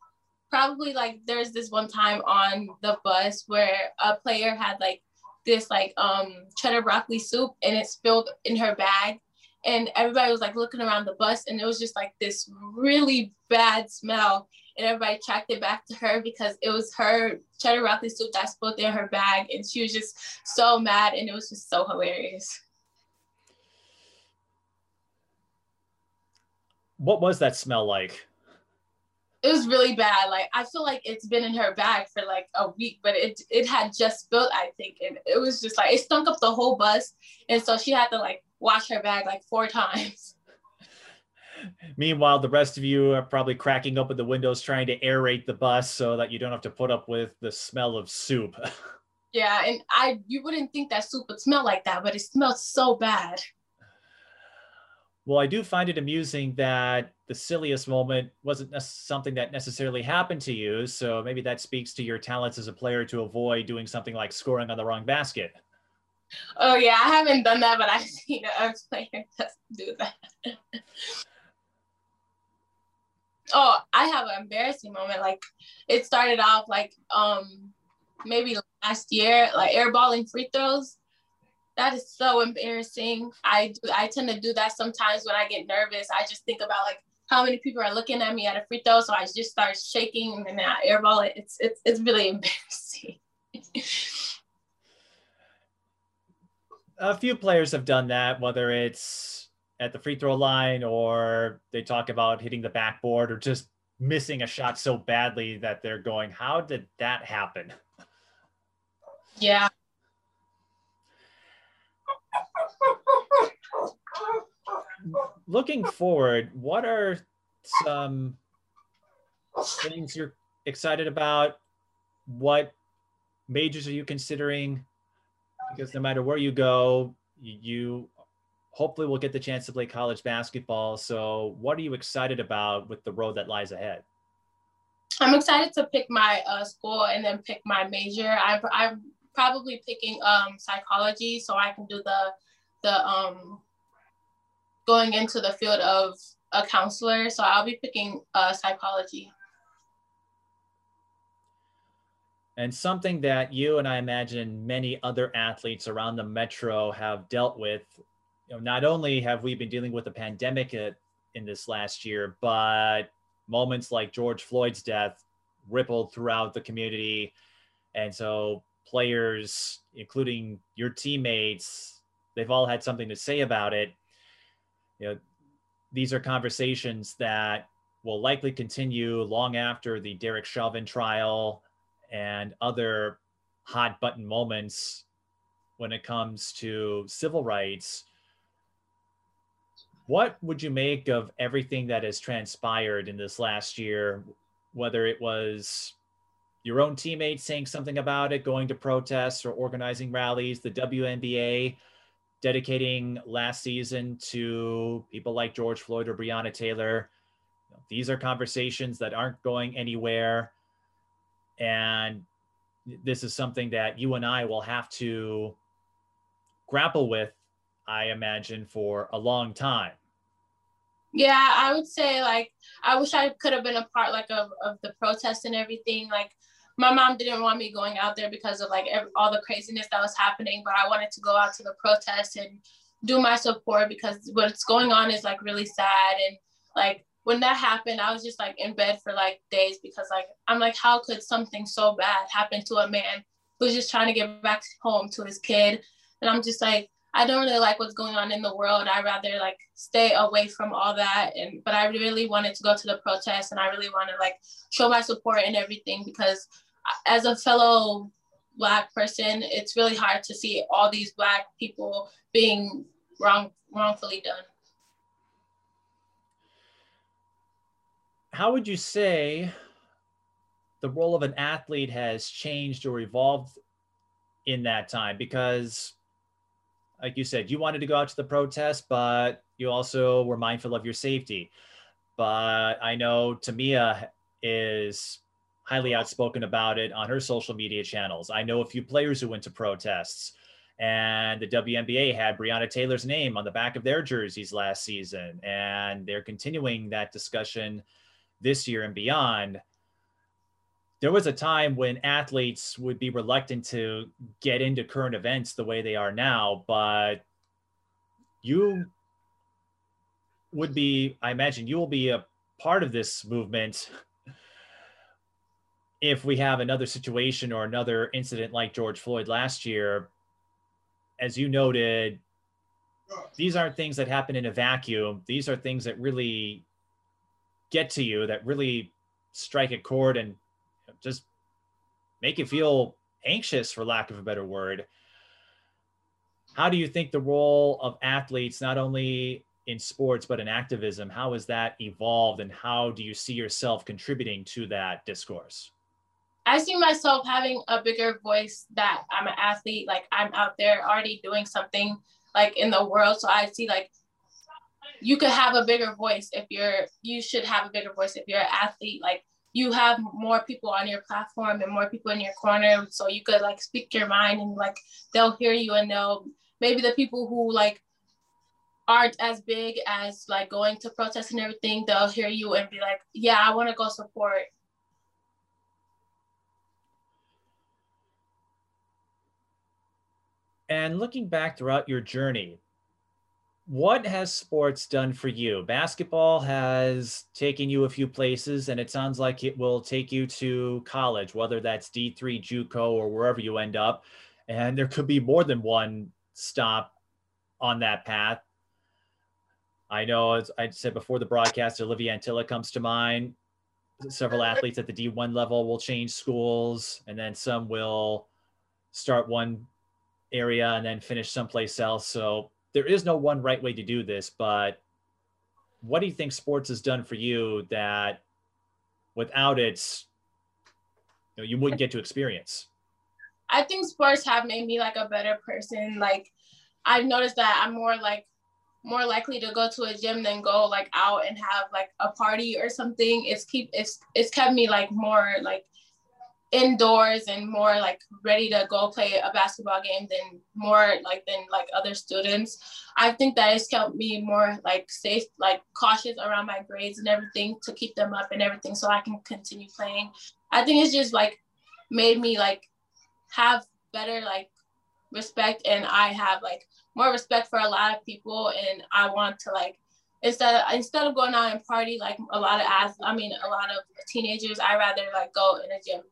Probably like there's this one time on the bus where a player had like this like um cheddar broccoli soup and it spilled in her bag and everybody was like looking around the bus and it was just like this really bad smell and everybody tracked it back to her because it was her cheddar broccoli soup that spilled in her bag and she was just so mad and it was just so hilarious
what was that smell like?
It was really bad. Like I feel like it's been in her bag for like a week, but it it had just spilled, I think, and it was just like it stunk up the whole bus, and so she had to like wash her bag like four times. <laughs>
Meanwhile, the rest of you are probably cracking open the windows trying to aerate the bus so that you don't have to put up with the smell of soup. <laughs>
yeah, and I you wouldn't think that soup would smell like that, but it smells so bad.
Well, I do find it amusing that the silliest moment wasn't something that necessarily happened to you. So maybe that speaks to your talents as a player to avoid doing something like scoring on the wrong basket.
Oh yeah, I haven't done that, but I've seen a player do that. oh, I have an embarrassing moment. Like it started off like um maybe last year, like airballing free throws that is so embarrassing. I do, I tend to do that sometimes when I get nervous. I just think about like how many people are looking at me at a free throw, so I just start shaking and then I airball it. It's it's it's really <laughs> embarrassing.
A few players have done that, whether it's at the free throw line or they talk about hitting the backboard or just missing a shot so badly that they're going, "How did that happen?"
Yeah,
looking forward, what are some things you're excited about? What majors are you considering? Because no matter where you go, you hopefully will get the chance to play college basketball. So, what are you excited about with the road that lies ahead?
I'm excited to pick my uh, school and then pick my major. I, I'm probably picking um, psychology so I can do the the um, going into the field of a counselor. So I'll be picking uh, psychology.
And something that you and I imagine many other athletes around the metro have dealt with. You know, not only have we been dealing with the pandemic in this last year, but moments like George Floyd's death rippled throughout the community. And so players, including your teammates, they've all had something to say about it you know, these are conversations that will likely continue long after the Derek Chauvin trial and other hot button moments when it comes to civil rights. What would you make of everything that has transpired in this last year, whether it was your own teammates saying something about it, going to protests or organizing rallies, the WNBA dedicating last season to people like George Floyd or Breonna Taylor. These are conversations that aren't going anywhere. And this is something that you and I will have to grapple with, I imagine, for a long time.
Yeah, I would say like I wish I could have been a part like of, of the protest and everything. Like my mom didn't want me going out there because of like every, all the craziness that was happening, but I wanted to go out to the protest and do my support because what's going on is like really sad and like when that happened, I was just like in bed for like days because like I'm like, how could something so bad happen to a man who's just trying to get back home to his kid? And I'm just like, I don't really like what's going on in the world. I'd rather like stay away from all that. And but I really wanted to go to the protest and I really want to like show my support and everything because as a fellow black person, it's really hard to see all these black people being wrong wrongfully done.
How would you say the role of an athlete has changed or evolved in that time? Because like you said, you wanted to go out to the protest, but you also were mindful of your safety. But I know Tamia is highly outspoken about it on her social media channels. I know a few players who went to protests, and the WNBA had Breonna Taylor's name on the back of their jerseys last season, and they're continuing that discussion this year and beyond. There was a time when athletes would be reluctant to get into current events the way they are now, but you would be, I imagine, you will be a part of this movement if we have another situation or another incident like George Floyd last year, as you noted, these aren't things that happen in a vacuum. These are things that really get to you, that really strike a chord and just make you feel anxious, for lack of a better word. How do you think the role of athletes, not only in sports, but in activism, how has that evolved and how do you see yourself contributing to that discourse?
I see myself having a bigger voice that I'm an athlete, like I'm out there already doing something like in the world. So I see like you could have a bigger voice if you're you should have a bigger voice if you're an athlete. Like you have more people on your platform and more people in your corner. So you could like speak your mind and like they'll hear you and they'll maybe the people who like aren't as big as like going to protest and everything, they'll hear you and be like, Yeah, I want to go support
And looking back throughout your journey, what has sports done for you? Basketball has taken you a few places, and it sounds like it will take you to college, whether that's D3, JUCO, or wherever you end up. And there could be more than one stop on that path. I know, as I said before the broadcast, Olivia Antilla comes to mind. Several athletes at the D1 level will change schools, and then some will start one area and then finish someplace else. So there is no one right way to do this, but what do you think sports has done for you that without it, you, know, you wouldn't get to experience?
I think sports have made me like a better person. Like I've noticed that I'm more like more likely to go to a gym than go like out and have like a party or something. It's keep it's it's kept me like more like indoors and more like ready to go play a basketball game than more like than like other students. I think that it's kept me more like safe, like cautious around my grades and everything to keep them up and everything so I can continue playing. I think it's just like made me like have better like respect and I have like more respect for a lot of people and I want to like instead of instead of going out and party like a lot of as I mean a lot of teenagers, I rather like go in a gym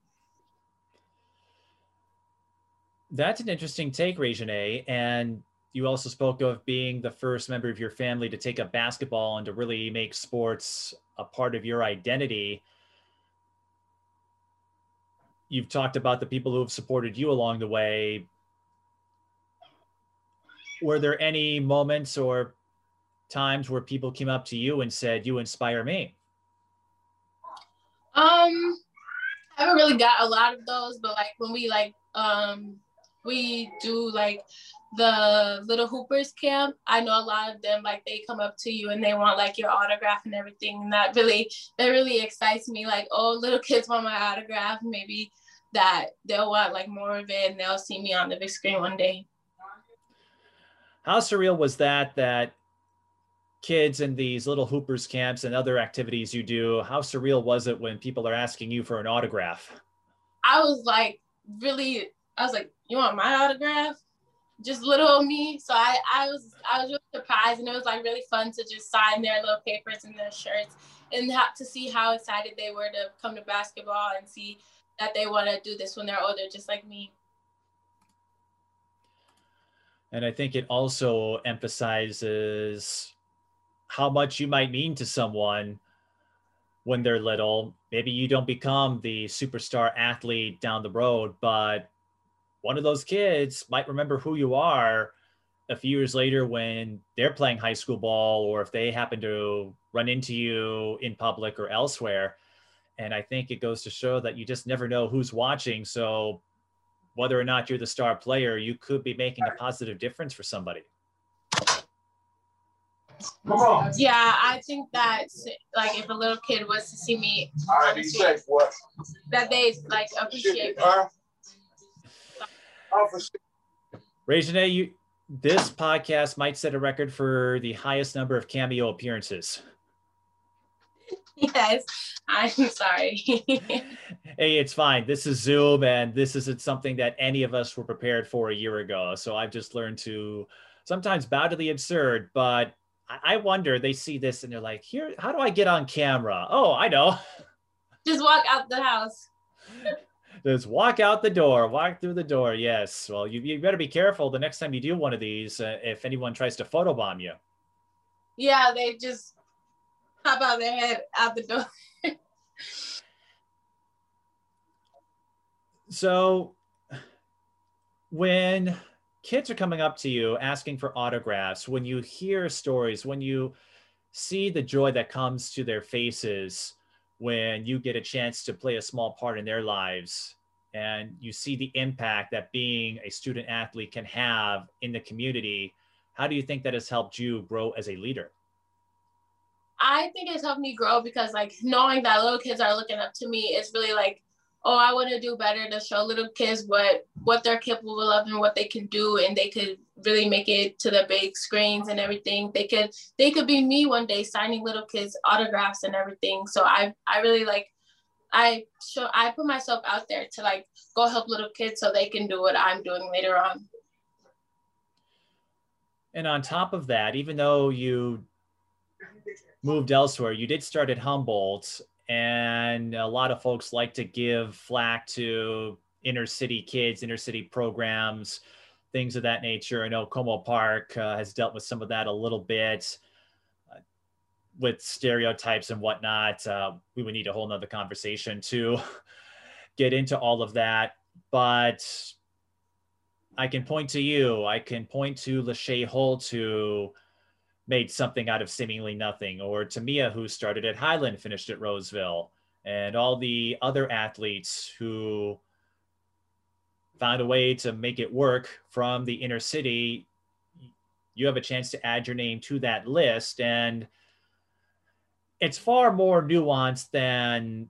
That's an interesting take, Rai'Janee. And you also spoke of being the first member of your family to take up basketball and to really make sports a part of your identity. you've talked about the people who have supported you along the way. Were there any moments or times where people came up to you and said, "You inspire me"?
Um, I haven't really got a lot of those, but like when we like um we do like the little hoopers camp. I know a lot of them like they come up to you and they want like your autograph and everything and that really that really excites me. Like oh little kids want my autograph. Maybe that they'll want like more of it and they'll see me on the big screen one day.
How surreal was that that kids in these little hoopers camps and other activities you do how surreal was it when people are asking you for an autograph?
I was like really i was like you want my autograph? Just little me. So i i was i was really surprised and it was like really fun to just sign their little papers and their shirts and to see how excited they were to come to basketball and see that they want to do this when they're older just like me.
And i think it also emphasizes how much you might mean to someone when they're little. Maybe you don't become the superstar athlete down the road, but one of those kids might remember who you are a few years later when they're playing high school ball or if they happen to run into you in public or elsewhere. And I think it goes to show that you just never know who's watching. So whether or not you're the star player, you could be making a positive difference for somebody.
Yeah, I think that like if a little kid was to see me, that they like appreciate
Rai'Janee, you this podcast might set a record for the highest number of cameo appearances.
Yes, I'm sorry.
hey, it's fine. This is Zoom, and this isn't something that any of us were prepared for a year ago. So I've just learned to sometimes bow to the absurd, but I wonder they see this and they're like, here, how do I get on camera? Oh, I know.
Just walk out the house.
Just walk out the door, walk through the door. Yes. Well, you, you better be careful the next time you do one of these uh, if anyone tries to photobomb you.
Yeah, they just hop out their head out the door. <laughs>
so when kids are coming up to you asking for autographs, when you hear stories, when you see the joy that comes to their faces when you get a chance to play a small part in their lives and you see the impact that being a student athlete can have in the community, how do you think that has helped you grow as a leader?
I think it's helped me grow because like knowing that little kids are looking up to me is really like oh, I want to do better to show little kids what what they're capable of and what they can do, and they could really make it to the big screens and everything. They could they could be me one day signing little kids autographs and everything. So I I really like I show I put myself out there to like go help little kids so they can do what I'm doing later on.
And on top of that, even though you moved elsewhere, you did start at Humboldt and a lot of folks like to give flack to inner city kids, inner city programs, things of that nature. I know Como Park uh, has dealt with some of that a little bit uh, with stereotypes and whatnot. Uh, we would need a whole nother conversation to <laughs> get into all of that. But I can point to you. I can point to Lachey Holt, who made something out of seemingly nothing, or Tamia, who started at Highland, finished at Roseville, and all the other athletes who found a way to make it work from the inner city. You have a chance to add your name to that list. And it's far more nuanced than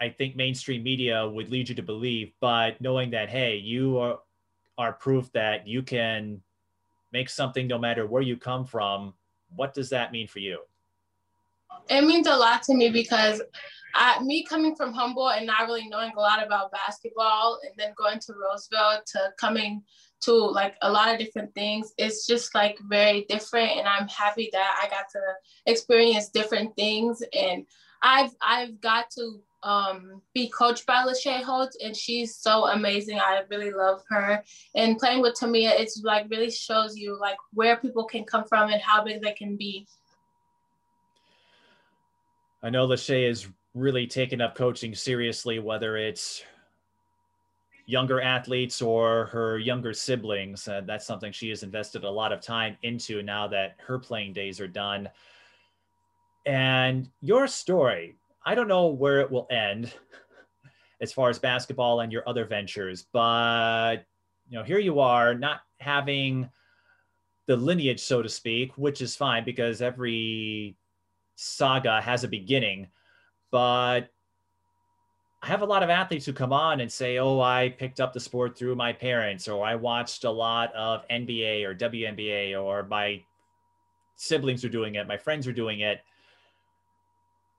I think mainstream media would lead you to believe. But knowing that, hey, you are, are proof that you can make something no matter where you come from. What does that mean for you?
It means a lot to me because I, me coming from Humboldt and not really knowing a lot about basketball and then going to Roseville to coming to like a lot of different things, it's just like very different. And I'm happy that I got to experience different things. And I've I've got to um, be coached by Lachey Holt, and she's so amazing. I really love her. And playing with Tamia, it's like really shows you like where people can come from and how big they can be.
I know Lachey is really taken up coaching seriously, whether it's younger athletes or her younger siblings. Uh, that's something she has invested a lot of time into now that her playing days are done. And your story, I don't know where it will end <laughs> as far as basketball and your other ventures, but you know, here you are not having the lineage, so to speak, which is fine because every saga has a beginning. But I have a lot of athletes who come on and say, "Oh, I picked up the sport through my parents, or I watched a lot of NBA or WNBA, or my siblings are doing it, my friends are doing it."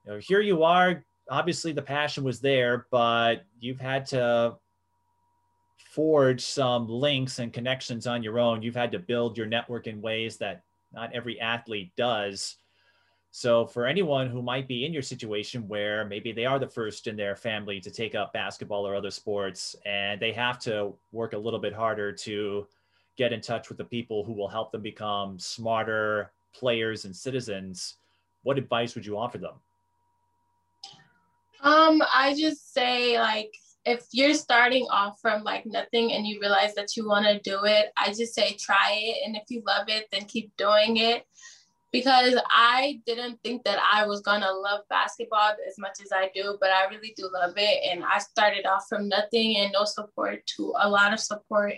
You know, here you are. Obviously, the passion was there, but you've had to forge some links and connections on your own. You've had to build your network in ways that not every athlete does. So, for anyone who might be in your situation where maybe they are the first in their family to take up basketball or other sports, and they have to work a little bit harder to get in touch with the people who will help them become smarter players and citizens, what advice would you offer them?
Um, I just say like if you're starting off from like nothing and you realize that you want to do it, I just say try it. And if you love it, then keep doing it because I didn't think that I was gonna love basketball as much as I do, but I really do love it. And I started off from nothing and no support to a lot of support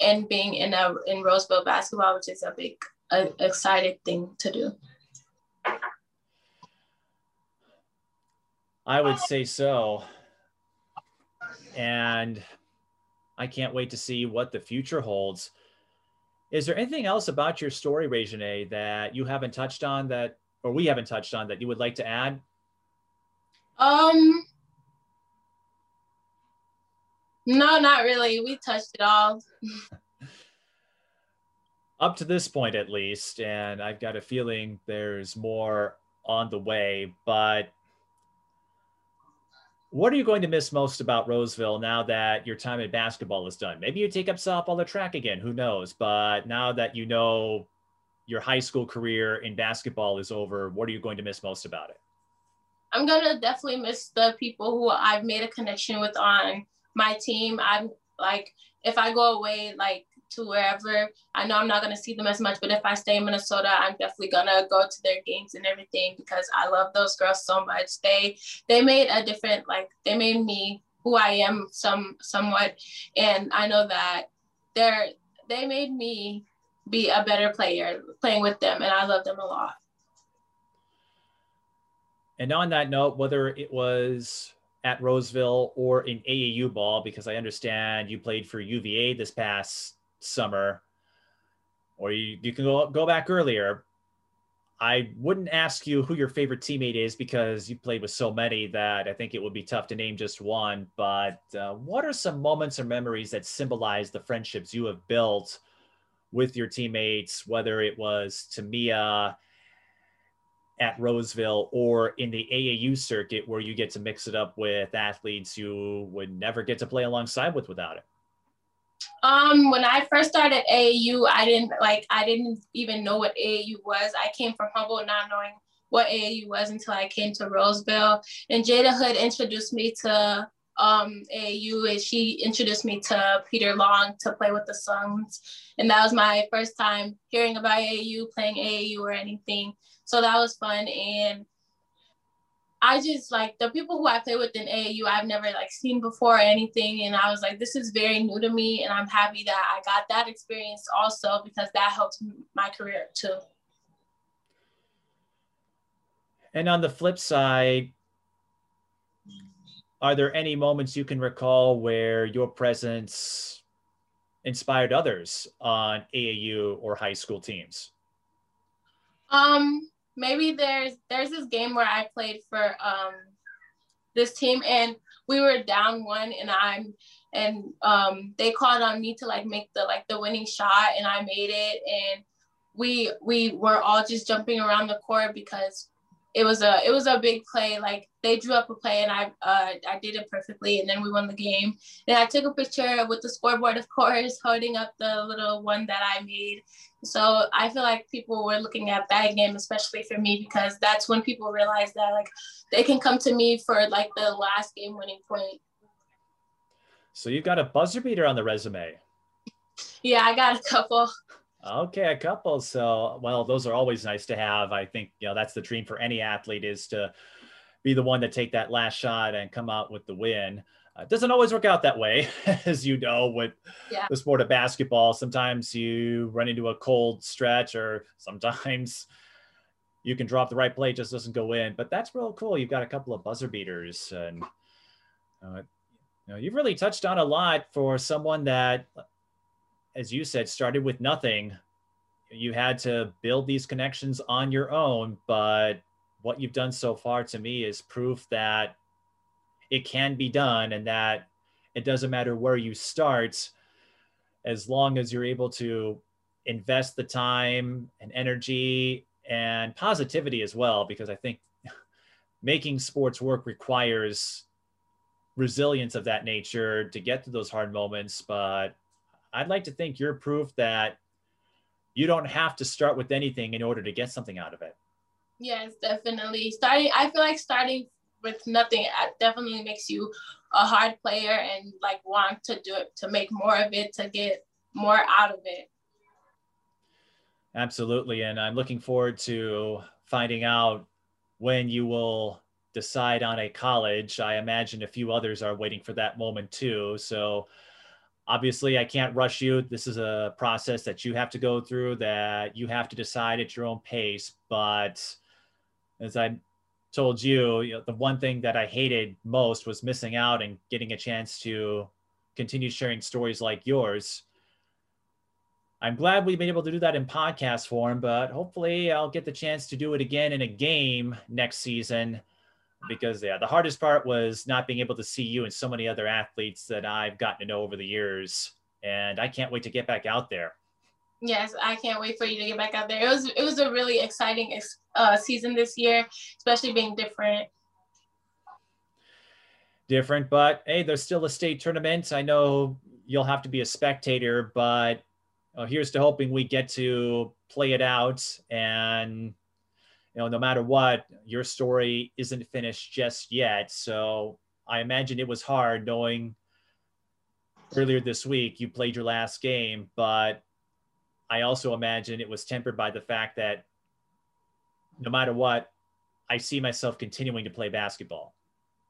and being in a in Roseville basketball, which is a big a, exciting thing to do.
I would say so. And I can't wait to see what the future holds. Is there anything else about your story, Rai'Janee, that you haven't touched on that, or we haven't touched on that you would like to add?
Um, no, not really. We touched it all. <laughs>
Up to this point, at least, and I've got a feeling there's more on the way. But what are you going to miss most about Roseville now that your time in basketball is done? Maybe you take up softball or track again, who knows? But now that you know your high school career in basketball is over, what are you going to miss most about it?
I'm going to definitely miss the people who I've made a connection with on my team. I'm like, if I go away, like to wherever. I know I'm not going to see them as much, but if I stay in Minnesota, I'm definitely going to go to their games and everything because I love those girls so much. They they made a different like they made me who I am some somewhat and I know that they're they made me be a better player playing with them and I love them a lot.
And on that note, whether it was at Roseville or in AAU ball, because I understand you played for UVA this past summer, or you, you can go, go back earlier. I wouldn't ask you who your favorite teammate is because you played with so many that I think it would be tough to name just one. But uh, what are some moments or memories that symbolize the friendships you have built with your teammates, whether it was Tamia at Roseville or in the AAU circuit where you get to mix it up with athletes you would never get to play alongside with without it?
Um, when I first started AAU, I didn't like I didn't even know what AAU was. I came from Humboldt not knowing what AAU was until I came to Roseville. And Jada Hood introduced me to um, AAU and she introduced me to Peter Long to play with the Suns. And that was my first time hearing about AAU, playing AAU or anything. So that was fun. And I just like the people who I play with in AAU, I've never like seen before or anything. And I was like, this is very new to me. And I'm happy that I got that experience also because that helped my career too.
And on the flip side, are there any moments you can recall where your presence inspired others on AAU or high school teams?
Um, maybe there's there's this game where I played for um this team and we were down one and I'm and um they called on me to like make the like the winning shot and I made it and we we were all just jumping around the court because it was a it was a big play. Like they drew up a play and I uh, I did it perfectly and then we won the game. And I took a picture with the scoreboard, of course, <laughs> holding up the little one that I made. So I feel like people were looking at that game, especially for me, because that's when people realize that like they can come to me for like the last game winning point.
So you've got a buzzer beater on the resume.
Yeah, I got a couple. <laughs>
Okay, a couple. So, well, those are always nice to have. I think, you know, that's the dream for any athlete is to be the one to take that last shot and come out with the win. Uh, doesn't always work out that way, <laughs> as you know, with yeah. the sport of basketball. Sometimes you run into a cold stretch, or sometimes you can drop the right play, just doesn't go in. But that's real cool. You've got a couple of buzzer beaters, and uh, you know, you've really touched on a lot for someone that as you said, started with nothing. You had to build these connections on your own, but what you've done so far to me is proof that it can be done and that it doesn't matter where you start as long as you're able to invest the time and energy and positivity as well because i think <laughs> making sports work requires resilience of that nature to get to those hard moments but I'd like to think you're proof that you don't have to start with anything in order to get something out of it.
Yes, definitely. Starting, I feel like starting with nothing uh, definitely makes you a hard player and like want to do it to make more of it to get more out of it.
Absolutely, and I'm looking forward to finding out when you will decide on a college. I imagine a few others are waiting for that moment too. So obviously i can't rush you. This is a process that you have to go through that you have to decide at your own pace. But as i told you, you know, the one thing that i hated most was missing out and getting a chance to continue sharing stories like yours. I'm glad we've been able to do that in podcast form but hopefully i'll get the chance to do it again in a game next season because yeah, the hardest part was not being able to see you and so many other athletes that I've gotten to know over the years, and I can't wait to get back out there.
Yes, I can't wait for you to get back out there. It was it was a really exciting uh, season this year, especially being different.
Different, but hey, there's still a state tournament. I know you'll have to be a spectator, but uh, here's to hoping we get to play it out and you know, no matter what, your story isn't finished just yet. So I imagine it was hard knowing earlier this week you played your last game, but I also imagine it was tempered by the fact that no matter what, I see myself continuing to play basketball.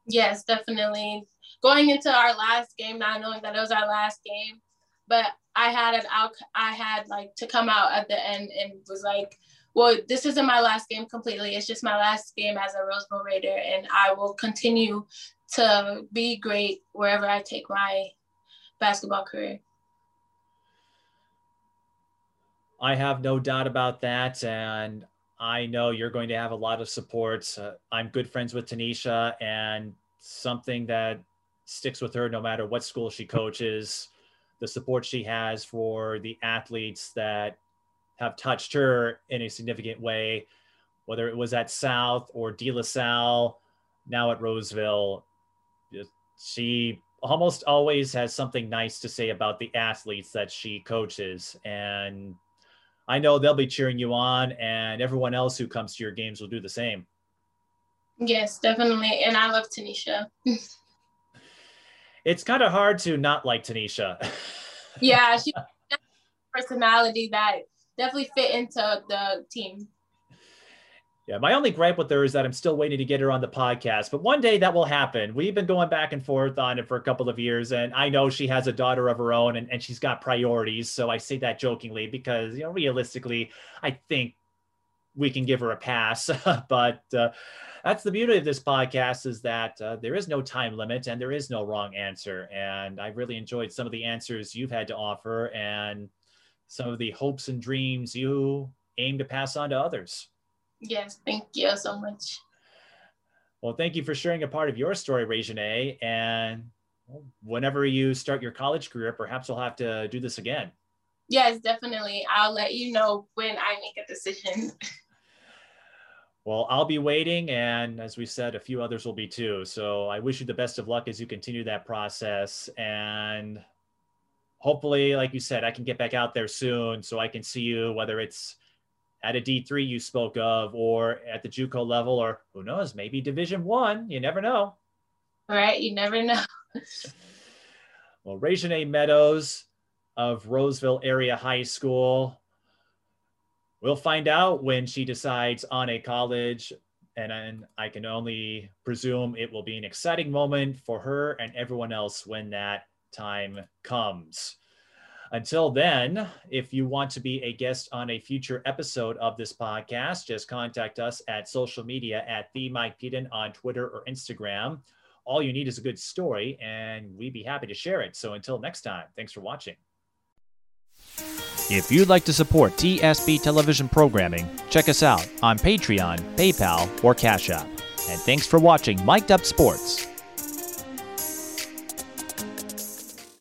Yes, definitely. Going into our last game, not knowing that it was our last game, but I had an out. I had like to come out at the end and was like, well, this isn't my last game completely. It's just my last game as a Roseville Raider, and I will continue to be great wherever I take my basketball career.
I have no doubt about that. And I know you're going to have a lot of support. Uh, I'm good friends with Tanisha, and something that sticks with her no matter what school she coaches, the support she has for the athletes that have touched her in a significant way, whether it was at South or De La Salle, now at Roseville. She almost always has something nice to say about the athletes that she coaches. And I know they'll be cheering you on, and everyone else who comes to your games will do the same.
Yes, definitely. And I love Tanisha. <laughs>
it's kind of hard to not like Tanisha. <laughs>
yeah, she personality that definitely fit into the team.
Yeah, my only gripe with her is that I'm still waiting to get her on the podcast, but one day that will happen. We've been going back and forth on it for a couple of years, and I know she has a daughter of her own and, and she's got priorities. So I say that jokingly because, you know, realistically, I think we can give her a pass. <laughs> but uh, that's the beauty of this podcast is that uh, there is no time limit and there is no wrong answer. And I really enjoyed some of the answers you've had to offer. And some of the hopes and dreams you aim to pass on to others.
Yes, thank you so much.
Well, thank you for sharing a part of your story, Rai'Janee. And whenever you start your college career, perhaps we'll have to do this again.
Yes, definitely. I'll let you know when I make a decision. <laughs>
Well, I'll be waiting. And as we said, a few others will be too. So I wish you the best of luck as you continue that process. And hopefully, like you said, I can get back out there soon so I can see you, whether it's at a D3 you spoke of or at the JUCO level, or who knows, maybe Division One. You never know.
All right, you never know. <laughs>
Well, Rai'Janee Meadows of Roseville Area High School. We'll find out when she decides on a college, and, and I can only presume it will be an exciting moment for her and everyone else when that time comes. Until then, if you want to be a guest on a future episode of this podcast, just contact us at social media at the Mike Peden on Twitter or Instagram. All you need is a good story, and we'd be happy to share it. So until next time, thanks for watching.
If you'd like to support TSB television programming, check us out on Patreon, PayPal, or Cash App. And thanks for watching Miked Up Sports.